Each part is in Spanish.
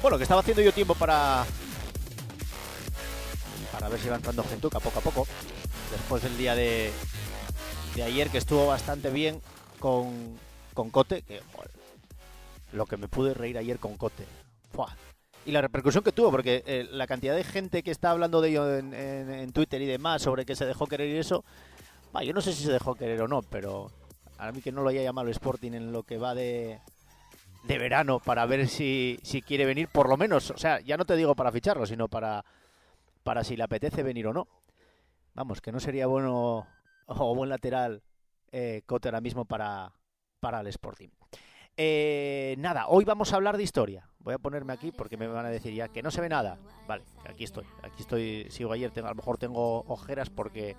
Bueno, que estaba haciendo yo tiempo para. Para ver si va entrando gentuca poco a poco. Después del día de, de ayer, que estuvo bastante bien con, con Cote. Que, lo que me pude reír ayer con Cote. Y la repercusión que tuvo, porque eh, la cantidad de gente que está hablando de ello en Twitter y demás sobre que se dejó querer y eso. Va, yo no sé si se dejó querer o no, pero a mí que no lo haya llamado el Sporting en lo que va de, de verano para ver si, si quiere venir, por lo menos, o sea, ya no te digo para ficharlo, sino para, para si le apetece venir o no. Vamos, que no sería bueno o buen lateral eh, Cote ahora mismo para, para el Sporting. Eh, nada, hoy vamos a hablar de historia. Voy a ponerme aquí porque me van a decir ya que no se ve nada. Vale, aquí estoy. Aquí estoy. Sigo ayer. Tengo, a lo mejor tengo ojeras porque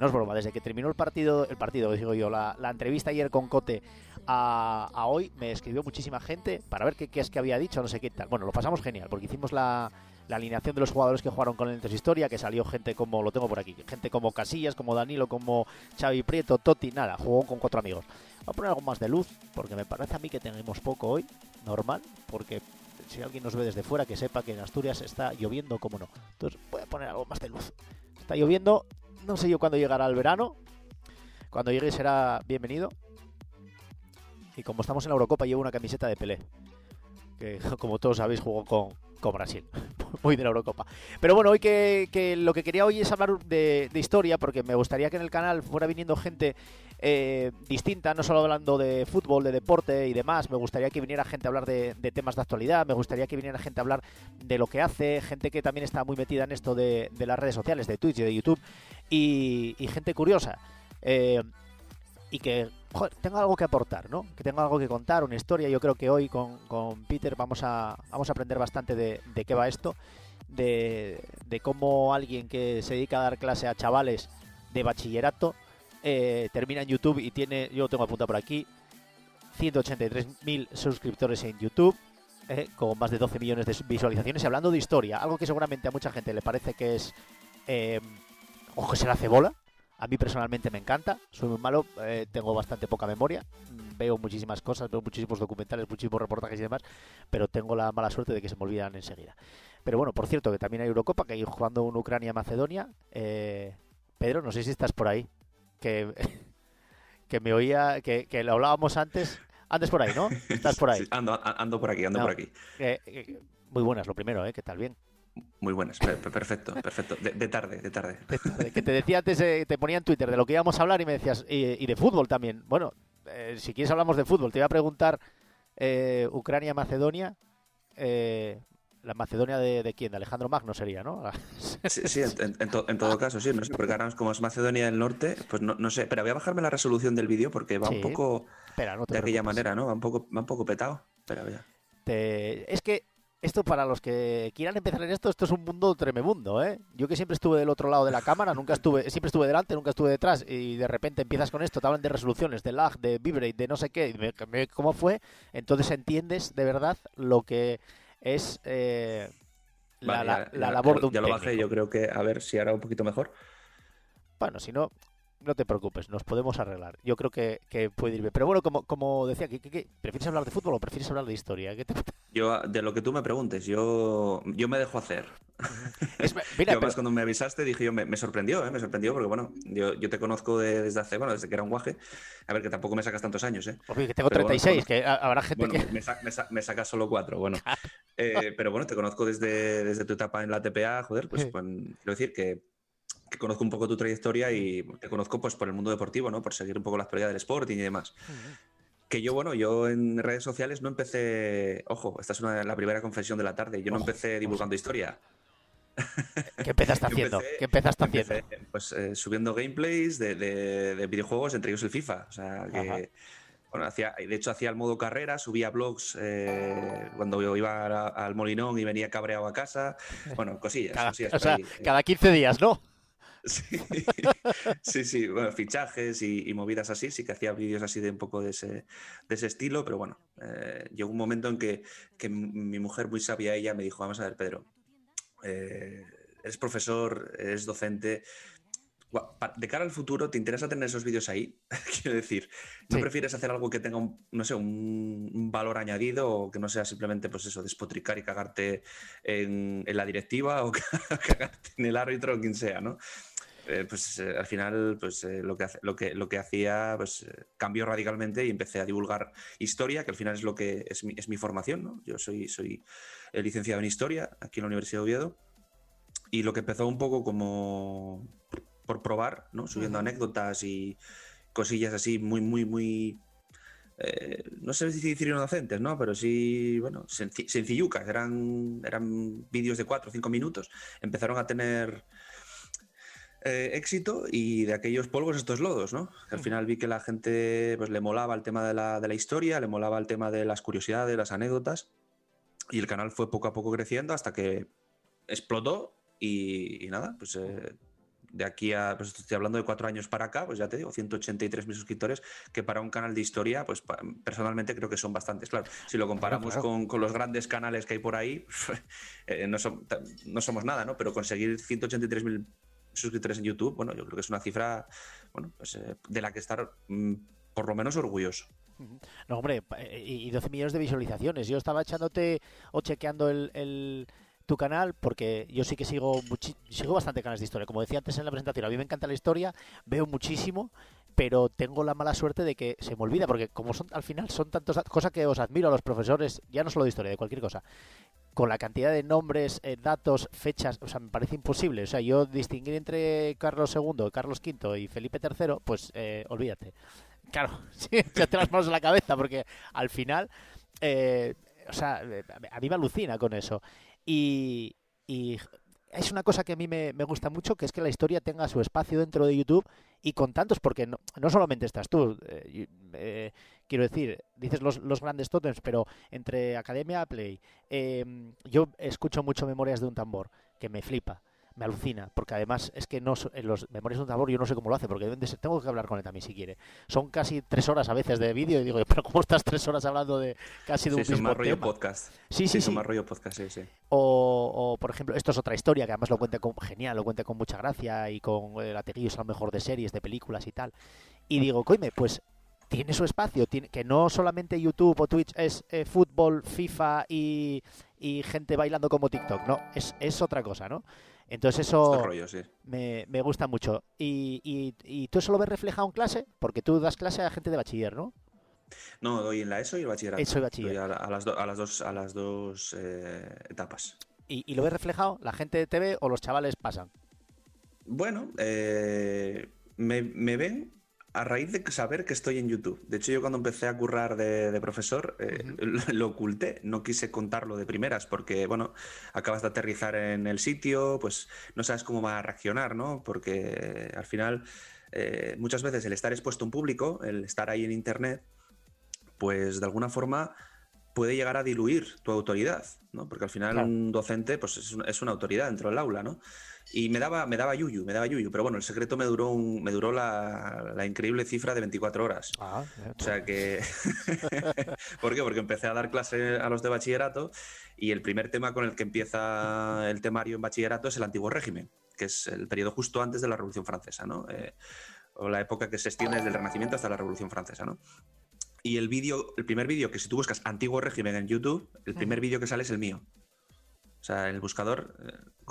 no es broma. Desde que terminó el partido, el partido, digo yo, la, entrevista ayer con Cote a, hoy, me escribió muchísima gente para ver qué, es que había dicho, no sé qué tal. Bueno, lo pasamos genial porque hicimos la, la alineación de los jugadores que jugaron con el Entos Historia, que salió gente como, lo tengo por aquí, gente como Casillas, como Danilo, como Xavi Prieto, Totti, nada, jugó con cuatro amigos. Voy a poner algo más de luz, porque me parece a mí que tenemos poco hoy, normal, porque si alguien nos ve desde fuera, que sepa que en Asturias está lloviendo, como no. Entonces voy a poner algo más de luz. Está lloviendo, no sé yo cuándo llegará el verano. Cuando llegue será bienvenido. Y como estamos en la Eurocopa, llevo una camiseta de Pelé. Que como todos sabéis, jugó con, con Brasil. Muy de la Eurocopa. Pero bueno, hoy que, que lo que quería hoy es hablar de, de historia, porque me gustaría que en el canal fuera viniendo gente eh, distinta, no solo hablando de fútbol, de deporte y demás. Me gustaría que viniera gente a hablar de, temas de actualidad, me gustaría que viniera gente a hablar de lo que hace, gente que también está muy metida en esto de, de las redes sociales, de Twitch y de YouTube, y, gente curiosa. Eh, y que joder, tenga algo que aportar, ¿no? Que tenga algo que contar, una historia. Yo creo que hoy con, con Peter vamos a, vamos a aprender bastante de, de qué va esto, de, de cómo alguien que se dedica a dar clase a chavales de bachillerato eh, termina en YouTube y tiene, yo lo tengo apuntado por aquí, 183.000 suscriptores en YouTube. eh, con más de 12 millones de visualizaciones y hablando de historia, algo que seguramente a mucha gente le parece que es eh, ojo se la cebola, a mí personalmente me encanta, soy muy malo, eh, tengo bastante poca memoria, veo muchísimas cosas, veo muchísimos documentales, muchísimos reportajes y demás, pero tengo la mala suerte de que se me olvidan enseguida. Pero bueno, por cierto, que también hay Eurocopa, que hay jugando un Ucrania-Macedonia. Eh, Pedro, no sé si estás por ahí, que, que me oía, que, que lo hablábamos antes. Antes por ahí, ¿no? Estás por ahí. Sí, ando, ando por aquí, ando No. por aquí. Eh, eh, muy buenas, lo primero, ¿eh? ¿Qué tal? Bien. Muy buenas, per- per- perfecto, perfecto. De, de tarde, de tarde. De- que te decía antes, eh, te ponía en Twitter de lo que íbamos a hablar y me decías, y, y de fútbol también. Bueno, eh, si quieres hablamos de fútbol. Te iba a preguntar eh, Ucrania-Macedonia. eh, la Macedonia de, de quién? De Alejandro Magno sería, ¿no? Sí, sí, en, en- en to- en todo caso, sí, no sé, porque ahora como es Macedonia del Norte, pues no, no sé, pero voy a bajarme la resolución del vídeo porque va Sí, un poco Espera, no te de aquella preocupes. manera, ¿no? Va un poco, va un poco petado. Te- Es que esto para los que quieran empezar en esto, esto es un mundo tremebundo, ¿eh? Yo que siempre estuve del otro lado de la cámara, nunca estuve, siempre estuve delante, nunca estuve detrás, y de repente empiezas con esto, te hablan de resoluciones, de lag, de vibrate, de no sé qué, y me- me- cómo fue, entonces entiendes de verdad lo que es eh, la, Vale, la- ya- la ya- labor ya- de un Ya lo bajé, técnico. yo creo que a ver si hará un poquito mejor. Bueno, si no, no te preocupes, nos podemos arreglar. Yo creo que, que puede ir bien. Pero bueno, como, como decía, ¿qué, qué- qué? prefieres hablar de fútbol o prefieres hablar de historia? ¿Qué te- Yo, de lo que tú me preguntes, yo, yo me dejo hacer. Es- mira, yo pero- además cuando me avisaste dije yo, me, me sorprendió, ¿eh? me sorprendió porque bueno, yo, yo te conozco de- desde hace, bueno, desde que era un guaje. A ver, que tampoco me sacas tantos años, ¿eh? Oye, que tengo Pero bueno, 36, que ha- habrá gente Bueno, que... me, sa- me sa- me sacas solo cuatro, bueno. Eh, pero bueno, te conozco desde, desde tu etapa en la TPA, joder, pues, Sí. pues, quiero decir que, que conozco un poco tu trayectoria y te conozco pues por el mundo deportivo, ¿no? Por seguir un poco la actualidad del Sporting y demás. Que yo, bueno, yo en redes sociales no empecé, ojo, esta es una, la primera confesión de la tarde, yo no Ojo, empecé divulgando historia. ¿Qué empezaste haciendo? empecé- ¿Qué empezaste haciendo? Empecé, pues eh, subiendo gameplays de, de- de videojuegos, entre ellos el FIFA. O sea, Ajá. que. Bueno, hacía, de hecho hacía el modo carrera, subía blogs eh, cuando yo iba a- al Molinón y venía cabreado a casa. Bueno, cosillas. Cada, cosillas o sea, ahí. cada 15 días, ¿no? Sí, sí, sí, bueno, fichajes y, y movidas así, sí que hacía vídeos así de un poco de ese, de ese estilo, pero bueno, eh, llegó un momento en que, que mi mujer, muy sabia ella, me dijo, vamos a ver, Pedro, eh, eres profesor, eres docente, de cara al futuro, ¿te interesa tener esos vídeos ahí? Quiero decir, ¿no prefieres hacer algo que tenga un, no sé, un, valor añadido o que no sea simplemente, pues eso, despotricar y cagarte en, la directiva o cagarte en el árbitro o quien sea, ¿no? Eh, pues eh, al final, pues eh, lo, que lo, que, lo que hacía, pues cambió radicalmente y empecé a divulgar historia, que al final es lo que es mi, es mi formación, ¿no? Yo soy, soy licenciado en historia aquí en la Universidad de Oviedo y lo que empezó un poco como por probar, ¿no? Subiendo anécdotas y cosillas así muy, muy, muy. Eh, no sé si decir inocentes, ¿no? Pero sí, bueno, sencillucas. Eran, eran vídeos de 4 o 5 minutos. Empezaron a tener eh, éxito y de aquellos polvos estos lodos, ¿no? al final vi que la gente pues, le molaba el tema de la, de la historia, le molaba el tema de las curiosidades, las anécdotas. Y el canal fue poco a poco creciendo hasta que explotó y, nada, pues eh, de aquí a, pues estoy hablando de cuatro años para acá, pues ya te digo, 183 mil suscriptores, que para un canal de historia, pues personalmente creo que son bastantes. Claro, si lo comparamos Con, los grandes canales que hay por ahí, eh, no, no, somos nada, ¿no? Pero conseguir 183 mil suscriptores en YouTube, bueno, yo creo que es una cifra, bueno, pues, eh, de la que estar mm, por lo menos orgulloso. No, hombre, y 12 millones de visualizaciones. Yo estaba echándote o chequeando el tu canal porque yo sí que sigo sigo bastante canales de historia. Como decía antes en la presentación, a mí me encanta la historia, veo muchísimo, pero tengo la mala suerte de que se me olvida porque como son al final son tantas cosas que os admiro a los profesores, ya no solo de historia, de cualquier cosa. Con la cantidad de nombres, eh, datos, fechas, o sea, me parece imposible. O sea, yo distinguir entre Carlos II, Carlos V y Felipe III, pues eh, olvídate. Claro, sí, ya te las manos en la cabeza porque al final, eh, o sea, a mí me alucina con eso. Y, es una cosa que a mí me, gusta mucho, que es que la historia tenga su espacio dentro de YouTube y con tantos, porque no, solamente estás tú, eh, eh, quiero decir, dices los, los, grandes totems, pero entre Academia Play, em, yo escucho mucho Memorias de un tambor, que me flipa me alucina, porque además es que no en los memorias de un tambor yo no sé cómo lo hace, porque tengo que hablar con él también si quiere. Son casi tres horas a veces de vídeo y digo, pero ¿cómo estás tres horas hablando de casi de un sí, más rollo podcast. Sí, sí, sí. más rollo podcast, sí, sí. O, por ejemplo, esto es otra historia que además lo cuenta con genial, lo cuenta con mucha gracia y con el ateguillo es a lo mejor de series, de películas y tal. Y digo, coime, pues tiene su espacio, tiene, que no solamente YouTube o Twitch es eh, fútbol, FIFA y, y gente bailando como TikTok, no, es, es otra cosa, ¿no? Entonces eso me, me, gusta mucho. Y, y, tú eso lo ves reflejado en clase? Porque tú das clase a gente de bachiller, ¿no? No, doy en la ESO y el bachillerato. ESO y bachiller. A, las a, las dos, a las dos eh, etapas. ¿Y, ¿Y, lo ves reflejado? ¿La gente te ve o los chavales pasan? Bueno, eh, me, me, ven a raíz de saber que estoy en YouTube. De hecho, yo cuando empecé a currar de, profesor, eh, lo, oculté, no quise contarlo de primeras, porque, bueno, acabas de aterrizar en el sitio, pues no sabes cómo va a reaccionar, ¿no? Porque al final, eh, muchas veces el estar expuesto en público, el estar ahí en Internet, pues de alguna forma puede llegar a diluir tu autoridad, ¿no? Porque al final un docente pues es, es una autoridad dentro del aula, ¿no? Y me daba, me daba yuyu, me daba yuyu. Pero bueno, el secreto me duró, un, me duró la, la, increíble cifra de 24 horas. Ah, o sea que... ¿Por qué? Porque empecé a dar clase a los de bachillerato y el primer tema con el que empieza el temario en bachillerato es el antiguo régimen, que es el periodo justo antes de la Revolución Francesa, ¿no? Eh, o la época que se extiende desde el Renacimiento hasta la Revolución Francesa, ¿no? Y el vídeo, el primer vídeo que si tú buscas antiguo régimen en YouTube, el primer vídeo que sale es el mío. O sea, el buscador,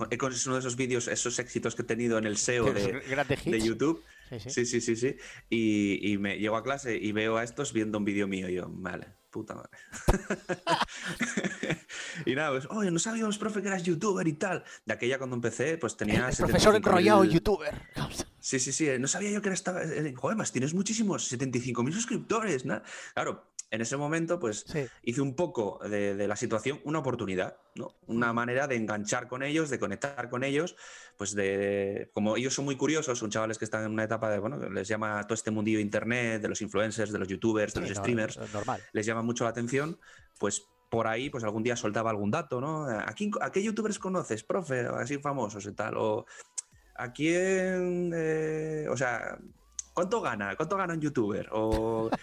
eh, es uno de esos vídeos, esos éxitos que he tenido en el SEO de, de YouTube. Sí, sí, sí, sí. Y, me llego a clase y veo a estos viendo un vídeo mío y yo, vale, puta madre. y nada, pues, oye, no sabíamos, profe, que eras youtuber y tal. De aquella cuando empecé, pues tenía... El profesor enrollado youtuber. Sí, sí, sí, no sabía yo que era... Estaba... Eh, joder, más tienes muchísimos, 75.000 suscriptores, ¿no? Claro, en ese momento, pues hice un poco de, la situación una oportunidad, ¿no? Una manera de enganchar con ellos, de conectar con ellos, pues de, como ellos son muy curiosos, son chavales que están en una etapa de, bueno, les llama todo este mundillo internet, de los influencers, de los youtubers, de los streamers, normal. les llama mucho la atención, pues por ahí, pues algún día soltaba algún dato, ¿no? ¿A, qué youtubers conoces, profe? Así famosos y tal, o a quién, eh, o sea, ¿cuánto gana? ¿Cuánto gana un youtuber? O...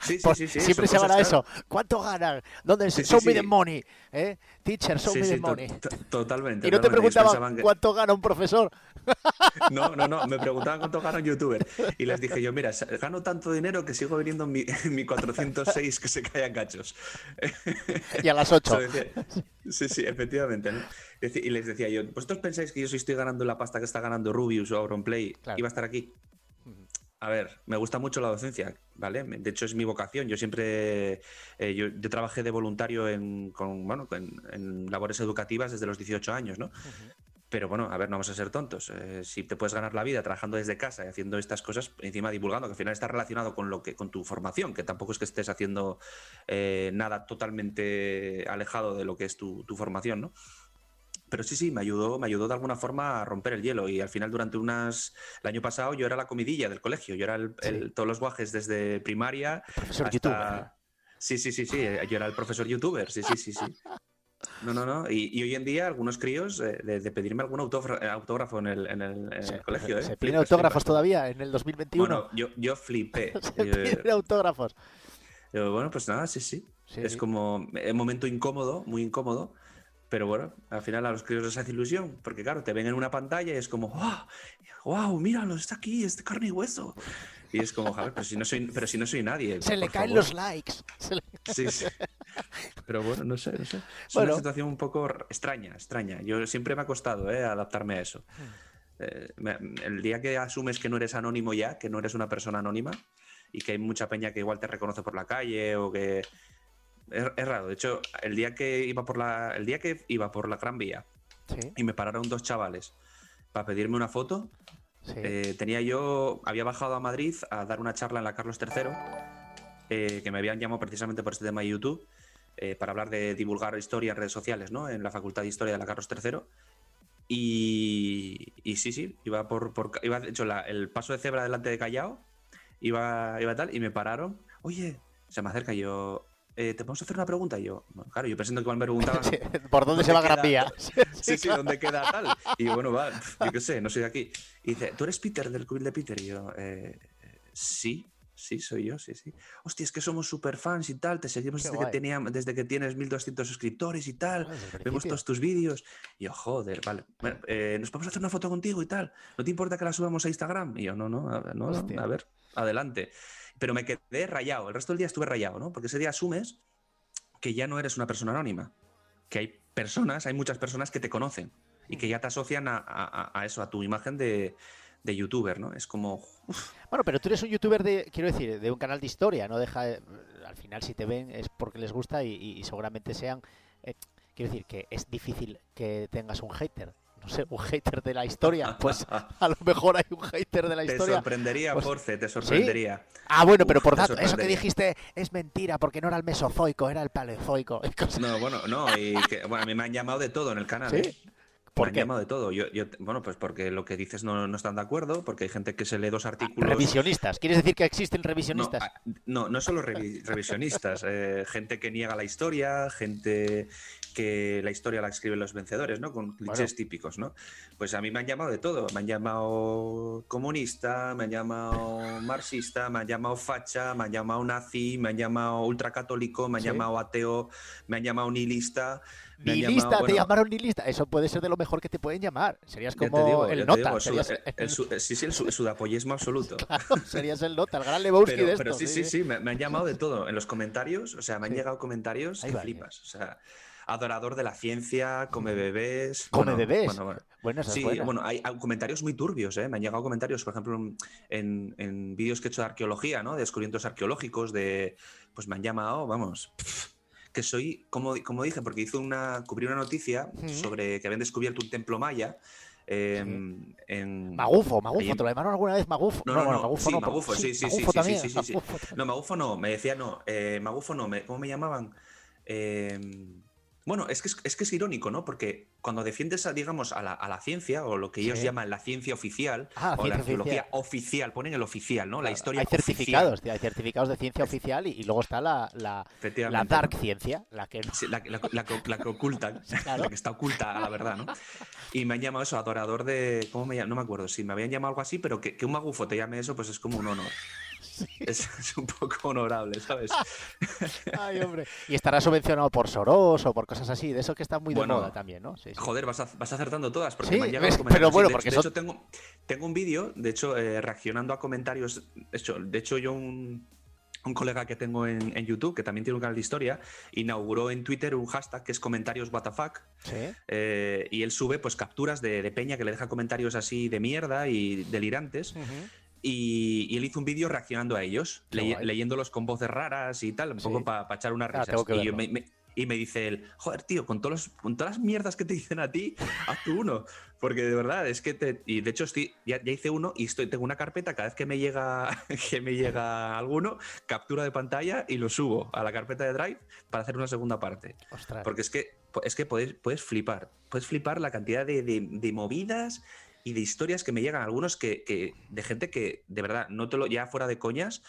Sí, sí, sí, Siempre se habla de eso. ¿Cuánto ganan? ¿Dónde sí, show me the money? ¿Eh? Teacher, show me the money. Totalmente. Y no te preguntaban cuánto gana un profesor. No, no, no. Me preguntaban cuánto gana un youtuber. Y les dije yo, mira, gano tanto dinero que sigo viniendo en mi, mi 406 que se caen cachos. Y a las 8. Sí, sí, efectivamente. Y les decía yo, ¿vosotros pensáis que yo si estoy ganando la pasta que está ganando Rubius o Auronplay iba a estar aquí? A ver, me gusta mucho la docencia, ¿vale? De hecho, es mi vocación. Yo siempre, eh, yo, trabajé de voluntario en, bueno, en, labores educativas desde los 18 años, ¿no? Pero bueno, a ver, no vamos a ser tontos. Eh, si te puedes ganar la vida trabajando desde casa y haciendo estas cosas, encima divulgando, que al final está relacionado con lo que, con tu formación, que tampoco es que estés haciendo eh, nada totalmente alejado de lo que es tu, tu formación, ¿no? Pero sí, sí, me ayudó, me ayudó de alguna forma a romper el hielo. Y al final, durante unas. El año pasado, yo era la comidilla del colegio. Yo era el, todos los guajes desde primaria. profesor youtuber. Sí, sí, sí, sí. Yo era el profesor youtuber. Sí, sí, sí, sí. No, no, no. Y, hoy en día, algunos críos eh, de, pedirme algún autógrafo, en el, en el, colegio. ¿eh? ¿Se piden autógrafos todavía en el 2021? Bueno, yo, yo flipé. Se piden autógrafos. bueno, pues nada, sí, sí. es como un momento incómodo, muy incómodo pero bueno, al final a los críos les hace ilusión, porque claro, te ven en una pantalla y es como, ¡wow! ¡Wow! Míralo, está aquí, es de carne y hueso. Y es como, joder, pero si no soy, pero si no soy nadie. Se le caen los likes. Sí, sí. Pero bueno, no sé, no sé. Es una situación un poco extraña, extraña. Yo siempre me ha costado ¿eh? adaptarme a eso. Hmm. Eh, el día que asumes que no eres anónimo ya, que no eres una persona anónima y que hay mucha peña que igual te reconoce por la calle o que es, raro. De hecho, el día que iba por la, el día que iba por la Gran Vía y me pararon dos chavales para pedirme una foto, eh, tenía yo, había bajado a Madrid a dar una charla en la Carlos III, eh, que me habían llamado precisamente por este tema de YouTube, eh, para hablar de divulgar historia en redes sociales, ¿no? En la Facultad de Historia de la Carlos III. Y, sí, sí, iba por, iba, de hecho, el paso de cebra delante de Callao, iba, iba tal, y me pararon. Oye, se me acerca y yo, eh, ¿te podemos hacer una pregunta? Y yo, claro, yo pensando que igual me preguntaban... ¿Por dónde, se va Gran Vía? sí, sí, ¿dónde queda tal? Y bueno, va, yo qué sé, no soy de aquí. Y dice, ¿tú eres Peter del cubil de Peter? Y yo, eh, sí, sí, soy yo, sí, sí. Hostia, es que somos súper fans y tal, te seguimos desde que, tenía, desde que, tienes 1200 suscriptores y tal, ah, vemos todos tus vídeos. Y yo, joder, vale, eh, nos podemos hacer una foto contigo y tal. ¿No te importa que la subamos a Instagram? Y yo, no, no, a no, a ver, adelante pero me quedé rayado. El resto del día estuve rayado, ¿no? Porque ese día asumes que ya no eres una persona anónima, que hay personas, hay muchas personas que te conocen y que ya te asocian a, eso, a tu imagen de, youtuber, ¿no? Es como... Bueno, pero tú eres un youtuber de, quiero decir, de un canal de historia, no deja... Al final si te ven es porque les gusta y, seguramente sean... Eh, quiero decir que es difícil que tengas un hater no sé, un hater de la historia, pues a lo mejor hay un hater de la historia. Te sorprendería, pues, Porce, te sorprendería. Ah, bueno, pero por tanto, eso que dijiste es mentira, porque no era el mesozoico, era el paleozoico. No, bueno, no, y bueno, a mí me han llamado de todo en el canal. ¿Sí? ¿eh? ¿Por qué? llamado de todo. Yo, bueno, pues porque lo que dices no, no, están de acuerdo, porque hay gente que se lee dos artículos. Revisionistas. ¿Quieres decir que existen revisionistas? No, ah, no, solo revisionistas. Eh, gente que niega la historia, gente que la historia la escriben los vencedores, ¿no? Con clichés típicos, ¿no? Pues a mí me han llamado de todo. Me han llamado comunista, me han llamado marxista, me han llamado facha, me han llamado nazi, me han llamado ultracatólico, me han llamado ateo, me han llamado nihilista. Nihilista, te llamaron nihilista. Eso puede ser de lo mejor que te pueden llamar. Serías como el nota. sí, sí, el, sudapollismo absoluto. serías el nota, el gran Lebowski pero, de esto. Pero sí, sí, sí, me, han llamado de todo. En los comentarios, o sea, me han llegado comentarios que flipas. O sea, adorador de la ciencia, come bebés. Come bebés. Bueno, sí, bueno, hay, comentarios muy turbios, ¿eh? Me han llegado comentarios, por ejemplo, en, en vídeos que he hecho de arqueología, ¿no? De descubrimientos arqueológicos, de. Pues me han llamado, vamos que soy, como, como dije, porque hizo una, cubrí una noticia sobre que habían descubierto un templo maya. Em, en... Magufo, Magufo, ¿te lo llamaron alguna vez Magufo? No, no, no, Magufo sí, no, Magufo, sí, sí, sí, sí, sí, sí, No, Magufo no, me decía no, eh, Magufo no, me, ¿cómo me llamaban? Eh, Bueno, es que es, que es irónico, ¿no? Porque cuando defiendes, a, digamos, a la, ciencia, o lo que ellos llaman la ciencia oficial, ah, o la arqueología oficial. ponen el oficial, ¿no? La historia Hay certificados, hay certificados de ciencia oficial y, luego está la, la, dark ciencia, la que la, que ocultan, la que está oculta a la verdad, ¿no? Y me han llamado eso, adorador de. ¿Cómo me llaman? No me acuerdo si me habían llamado algo así, pero que, que un magufo te llame eso, pues es como un honor. Es, un poco honorable, ¿sabes? Ay, hombre. Y estará subvencionado por Soros o por cosas así, de eso que está muy de moda también, ¿no? Joder, vas, acertando todas, porque Pero bueno, porque de, hecho tengo, tengo un vídeo, de hecho, eh, reaccionando a comentarios. De hecho, de hecho yo un, colega que tengo en, YouTube, que también tiene un canal de historia, inauguró en Twitter un hashtag que es comentarios WTF. Eh, y él sube pues capturas de, Peña que le deja comentarios así de mierda y delirantes. Y, él hizo un vídeo reaccionando a ellos, leyéndolos con voces raras y tal, un poco para echar una ah, risas. y, me, dice él, joder, tío, con, todos con todas las mierdas que te dicen a ti, haz tú uno. Porque de verdad, es que te. Y de hecho, estoy, ya, hice uno y estoy, tengo una carpeta. Cada vez que me llega que me llega alguno, captura de pantalla y lo subo a la carpeta de Drive para hacer una segunda parte. Porque es que, es que puedes, puedes flipar. Puedes flipar la cantidad de, de movidas y de historias que me llegan, algunos que, de gente que, de verdad, no te lo, ya fuera de coñas,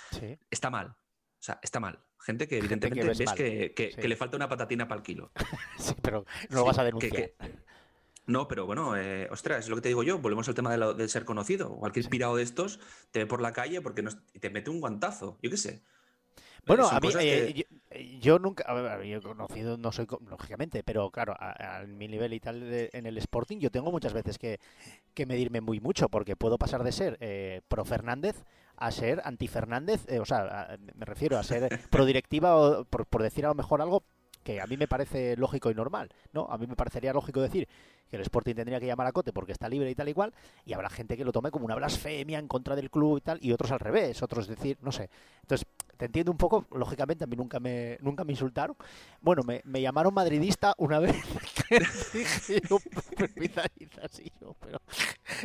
está mal. O sea, está mal. Gente que evidentemente ves, que, le falta una patatina para el kilo. sí, pero no lo vas a denunciar. no, pero bueno, eh, ostras, es lo que te digo yo. Volvemos al tema de, ser conocido. Cualquier inspirado de estos te ve por la calle porque te mete un guantazo. Yo qué sé. Bueno, a mí, eh, yo, nunca, a ver, yo he conocido, no soy, lógicamente, pero claro, a, mi nivel y tal en el Sporting, yo tengo muchas veces que, medirme muy mucho, porque puedo pasar de ser eh, pro Fernández a ser anti Fernández, eh, o sea, me refiero a ser pro directiva o por, por decir a lo mejor algo que a mí me parece lógico y normal, ¿no? A mí me parecería lógico decir que el Sporting tendría que llamar a Cote porque está libre y tal y cual, y habrá gente que lo tome como una blasfemia en contra del club y tal, y otros al revés, otros decir, no sé. Entonces, te entiendo un poco, lógicamente a mí nunca me, nunca me insultaron. Bueno, me, llamaron madridista una vez que dije yo, pero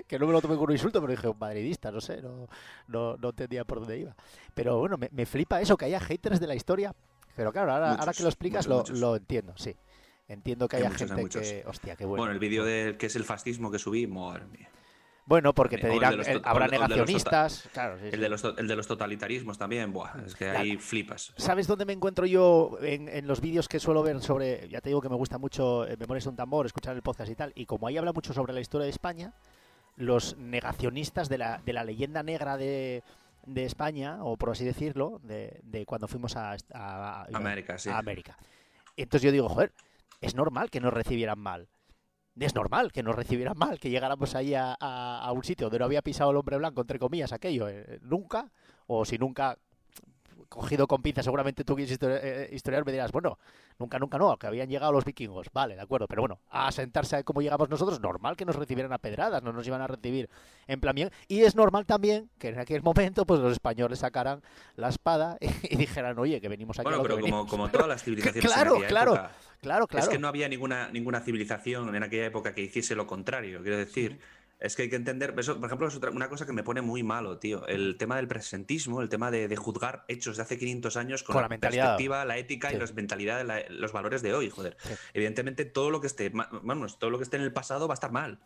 que no me lo tomé como un insulto, pero dije, un madridista, no sé, no, no, no entendía por dónde iba. Pero bueno, me, me flipa eso, que haya haters de la historia pero claro, ahora, ahora que lo explicas lo, lo, entiendo, sí. Entiendo que haya gente que. Hostia, qué bueno. Bueno, el vídeo de que es el fascismo que subí, madre mía. Bueno, porque te dirán, habrá negacionistas. Claro, el, De los, el, de los, totalitarismos también, buah, es que ahí flipas. ¿Sabes dónde me encuentro yo en, en los vídeos que suelo ver sobre, ya te digo que me gusta mucho eh, Memorias de un tambor, escuchar el podcast y tal, y como ahí habla mucho sobre la historia de España, los negacionistas de la, de la leyenda negra de, de España, o por así decirlo, de, de cuando fuimos a, América, sí. América. Entonces yo digo, joder, es normal que nos recibieran mal. Es normal que nos recibieran mal, que llegáramos ahí a, a, un sitio donde no había pisado el hombre blanco, entre comillas, aquello, eh, nunca, o si nunca cogido con pinza, seguramente tú quieres eh, historiar, me dirás, bueno, nunca, nunca no, que habían llegado los vikingos, vale, de acuerdo, pero bueno, a sentarse a cómo llegamos nosotros, normal que nos recibieran a pedradas, no nos iban a recibir en plan bien, y es normal también que en aquel momento pues los españoles sacaran la espada y, dijeran, oye, que venimos aquí. Bueno, pero como, como, todas las civilizaciones claro, en claro, época, claro, claro. Es que no había ninguna, ninguna civilización en aquella época que hiciese lo contrario, quiero decir... Es que hay que entender, eso, por ejemplo, es otra, una cosa que me pone muy malo, tío. El tema del presentismo, el tema de, juzgar hechos de hace 500 años con, la, perspectiva, la ética y la mentalidad, los valores de hoy, joder. Evidentemente, todo lo que esté, vamos, todo lo que esté en el pasado va a estar mal.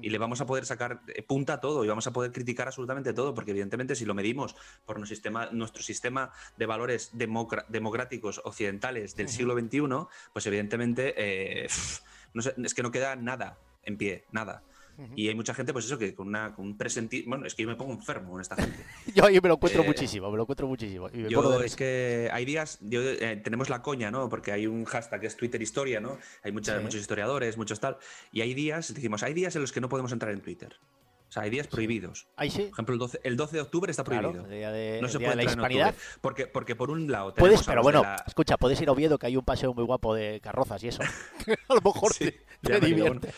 Y le vamos a poder sacar eh, punta a todo y vamos a poder criticar absolutamente todo, porque evidentemente si lo medimos por nuestro sistema, nuestro sistema de valores democráticos occidentales del siglo XXI, pues evidentemente eh, es que no queda nada en pie, nada. Y hay mucha gente, pues eso, que con, una, con un presentismo. Bueno, es que yo me pongo enfermo en esta gente. yo, me lo encuentro eh, muchísimo, me lo encuentro muchísimo. yo, es que hay días, eh, tenemos la coña, ¿no? Porque hay un hashtag que es Twitter Historia, ¿no? Hay muchos historiadores, muchos tal. Y hay días, decimos, hay días en los que no podemos entrar en Twitter. O sea, hay días prohibidos. Ahí sí. Por ejemplo, el 12, el 12 de octubre está prohibido. día de, no se puede de la hispanidad. Porque, porque por un lado. Puedes, pero bueno, escucha, puedes ir a Oviedo que hay un paseo muy guapo de carrozas y eso. a lo mejor sí, te, divierte.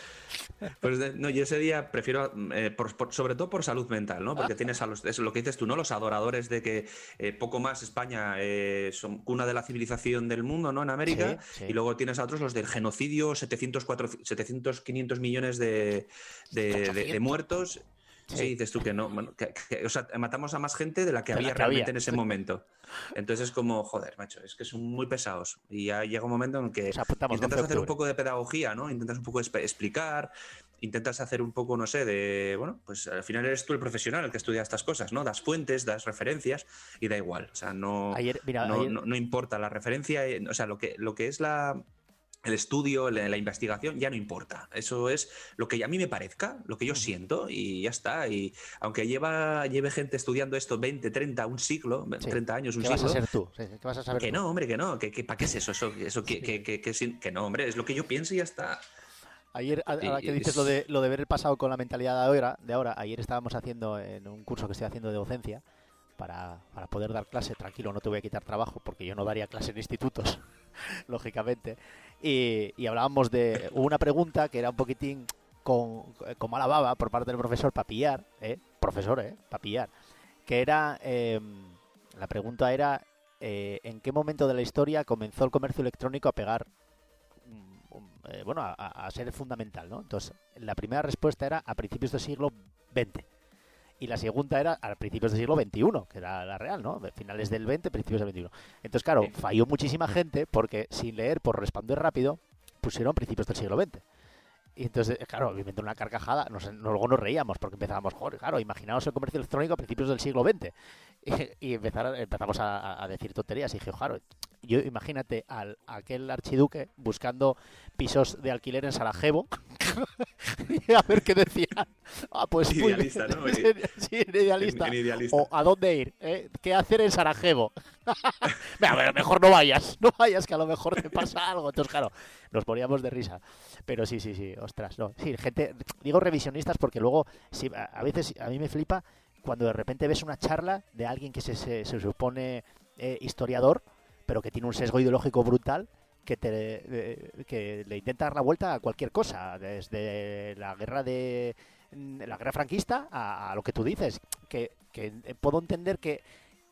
Pues no, yo ese día prefiero, eh, sobre todo por salud mental, ¿no? Porque tienes a los, es lo que dices tú, ¿no? Los adoradores de que eh, poco más España eh, son cuna de la civilización del mundo, ¿no? En América. Y luego tienes a otros los del genocidio, 700, 700 500 millones de, de muertos. Sí, dices tú que no. o sea, matamos a más gente de la que había realmente en ese momento. Entonces es como, joder, macho, es que son muy pesados. Y ya llega un momento en que intentas hacer un poco de pedagogía, ¿no? Intentas un poco explicar, intentas hacer un poco, no sé, de, bueno, pues al final eres tú el profesional el que estudia estas cosas, ¿no? Das fuentes, das referencias y da igual. O sea, no, no, importa la referencia, eh, o sea, lo que, lo que es la, el estudio, la, investigación, ya no importa. Eso es lo que a mí me parezca, lo que yo siento y ya está. Y aunque lleva, lleve gente estudiando esto 20, 30, un siglo, 30 años, un ¿Qué siglo. vas a ser tú? ¿Qué vas a saber que no, hombre, que no. Que, ¿Para qué es eso? eso, eso que, que, que, no, hombre, es lo que yo pienso y ya está. Ayer, ahora que dices lo de, lo de ver el pasado con la mentalidad de ahora, de ahora, ayer estábamos haciendo en un curso que estoy haciendo de docencia para, para poder dar clase, tranquilo, no te voy a quitar trabajo porque yo no daría clase en institutos, lógicamente. Y, y, hablábamos de una pregunta que era un poquitín con, con mala baba por parte del profesor para pillar, ¿eh? profesor, ¿eh? para pillar, que era, em, la pregunta era, eh, ¿en qué momento de la historia comenzó el comercio electrónico a pegar eh, bueno, a, ser fundamental, ¿no? Entonces, la primera respuesta era a principios del siglo XX. Y la segunda era a principios del siglo XXI, que era la real, ¿no? Finales del XX, principios del XXI. Entonces, claro, falló muchísima gente porque sin leer, por responder rápido, pusieron principios del siglo XX. Y entonces, claro, obviamente una carcajada, nos, luego nos reíamos porque empezábamos, joder, claro, imaginaos el comercio electrónico a principios del siglo XX. Y, empezamos a, decir tonterías. Y dije, claro, yo imagínate al aquel archiduque buscando pisos de alquiler en Sarajevo y a ver qué decían. Ah, pues idealista, ¿no? sí, idealista. O a dónde ir, ¿eh? ¿Qué hacer en Sarajevo? Mira, mejor no vayas, no vayas que a lo mejor te pasa algo. Entonces, claro, nos poníamos de risa. Pero sí, sí, sí, digo revisionistas porque luego, sí, a veces a mí me flipa cuando de repente ves una charla de alguien que se, se, supone eh, historiador pero que tiene un sesgo ideológico brutal que, te, que le intenta dar la vuelta a cualquier cosa, desde la guerra de la guerra franquista a, lo que tú dices, que, que puedo entender que,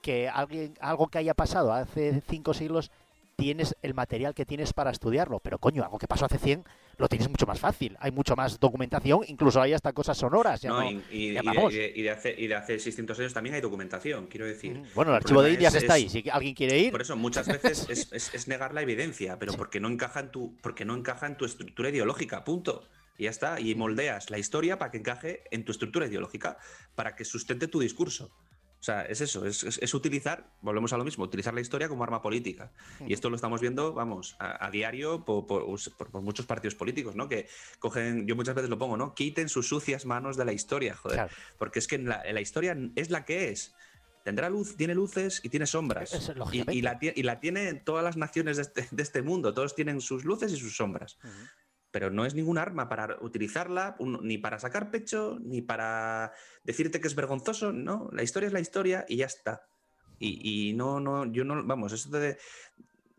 que alguien, algo que haya pasado hace cinco siglos tienes el material que tienes para estudiarlo. Pero coño, algo que pasó hace 100 lo tienes mucho más fácil. Hay mucho más documentación, incluso hay hasta cosas sonoras. y, de, hace, y, de, hace, 600 años también hay documentación, quiero decir. Bueno, el archivo de Indias está ahí. Si alguien quiere ir. Por eso, muchas veces es, negar la evidencia, pero porque, no encaja en tu, porque no encaja en tu estructura ideológica, punto. Y ya está. Y moldeas la historia para que encaje en tu estructura ideológica, para que sustente tu discurso. O sea, es eso, es, utilizar, volvemos a lo mismo, utilizar la historia como arma política. Y esto lo estamos viendo, vamos, a, diario por, muchos partidos políticos, ¿no? Que cogen, yo muchas veces lo pongo, ¿no? Quiten sus sucias manos de la historia, joder. Porque es que la, historia es la que es. Tendrá luz, tiene luces y tiene sombras. y, la, y, la, tiene todas las naciones de este, este, mundo. Todos tienen sus luces y sus sombras pero no es ningún arma para utilizarla, ni para sacar pecho, ni para decirte que es vergonzoso, no, la historia es la historia y ya está. Y, no, no, yo no, vamos, eso de,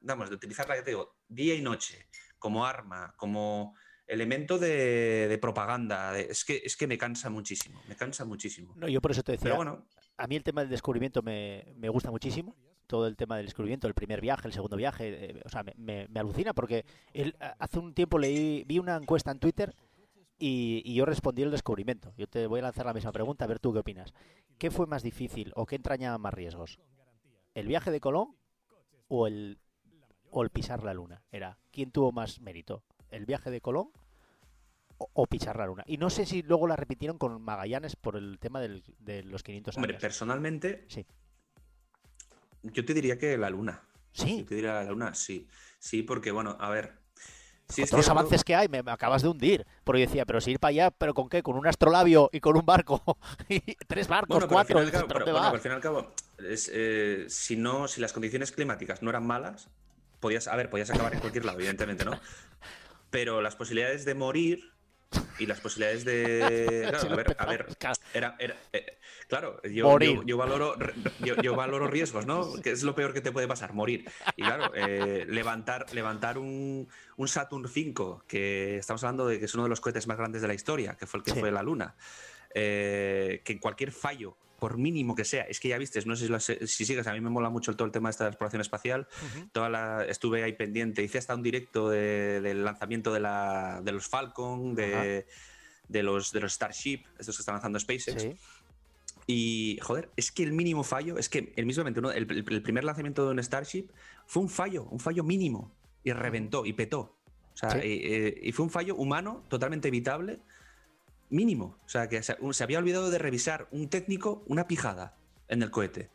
vamos, de utilizarla, ya te digo, día y noche, como arma, como elemento de, propaganda, es, que, es que me cansa muchísimo, me cansa muchísimo. No, yo por eso te decía, bueno, a mí el tema del descubrimiento me, me gusta muchísimo, todo el tema del descubrimiento, el primer viaje, el segundo viaje, eh, o sea, me, me, alucina porque él, hace un tiempo leí, vi una encuesta en Twitter y, yo respondí el descubrimiento. Yo te voy a lanzar la misma pregunta, a ver tú qué opinas. ¿Qué fue más difícil o qué entrañaba más riesgos? ¿El viaje de Colón o el, o el pisar la luna? Era, ¿quién tuvo más mérito? ¿El viaje de Colón o, pisar la luna. Y no sé si luego la repitieron con Magallanes por el tema del, de los 500 años. Hombre, personalmente, sí. Yo te diría que la luna. Sí. Yo te diría la luna, sí. Sí, porque, bueno, a ver. Todos los avances que hay, me, acabas de hundir. Porque yo decía, pero si ir para allá, ¿pero con qué? ¿Con un astrolabio y con un barco? tres barcos, cuatro. Al cabo, pero, al fin y al cabo, eh, si, no, si las condiciones climáticas no eran malas, podías, a ver, podías acabar en cualquier lado, evidentemente, ¿no? Pero las posibilidades de morir y las posibilidades de. Claro, a ver, a ver. Era, eh, claro, yo, yo, valoro, yo, valoro riesgos, ¿no? Que es lo peor que te puede pasar, morir. Y claro, eh, levantar, levantar un, un, Saturn V, que estamos hablando de que es uno de los cohetes más grandes de la historia, que fue el que fue la Luna. Eh, que cualquier fallo por mínimo que sea, es que ya viste, no sé si, si sigues, a mí me mola mucho todo el tema de esta exploración espacial, toda la, estuve ahí pendiente, hice hasta un directo del lanzamiento de, la, de los Falcon, de, de los, de los Starship, estos que están lanzando SpaceX. Sí. Y, joder, es que el mínimo fallo, es que el mismamente uno- el, el- el primer lanzamiento de un Starship fue un fallo, un fallo mínimo. Y reventó y petó. O sea, Sí. eh, eh, y fue un fallo humano totalmente evitable, mínimo. O sea, que se, se había olvidado de revisar un técnico una pijada en el cohete.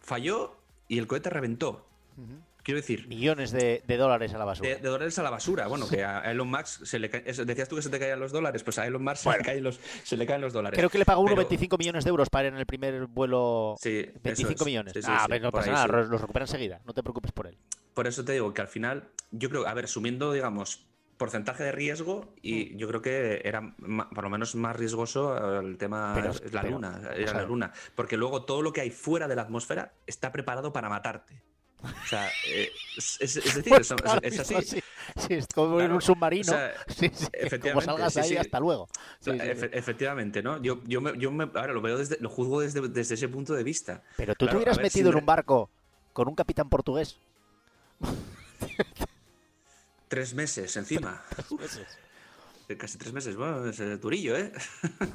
Falló y el cohete reventó. Quiero decir, Millones de, de dólares a la basura. de, de dólares a la basura. Bueno, que a Elon Musk se le cae- decías tú que se te caían los dólares, pues a Elon Musk se, le caen los, se le caen los dólares. Creo que le pagó uno Pero- 25 millones de euros para ir en el primer vuelo. Sí, eso 25 es. millones. Sí, sí, ah, pero no por pasa nada, sí. los recuperan enseguida. No te preocupes por él. Por eso te digo que al final, yo creo, a ver, sumiendo, digamos, porcentaje de riesgo, y yo creo que era por lo menos más riesgoso el tema Pero- la pero, luna, o era sea- la luna, porque luego todo lo que hay fuera de la atmósfera está preparado para matarte. O sea, eh, es, es- es decir, es, Claro, es así. mismo, sí. Sí, es como en Claro, un submarino. o sea, sí, sí, Como efectivamente, salgas ahí, hasta luego. Efe- Efectivamente, ¿no? Yo, yo, me, yo me- ahora lo veo desde, lo juzgo desde, desde ese punto de vista. Pero tú Claro, te hubieras ver, metido en sin un barco con un capitán portugués. Tres meses encima. Eh, Casi tres meses, bueno, es eh, durillo, ¿eh?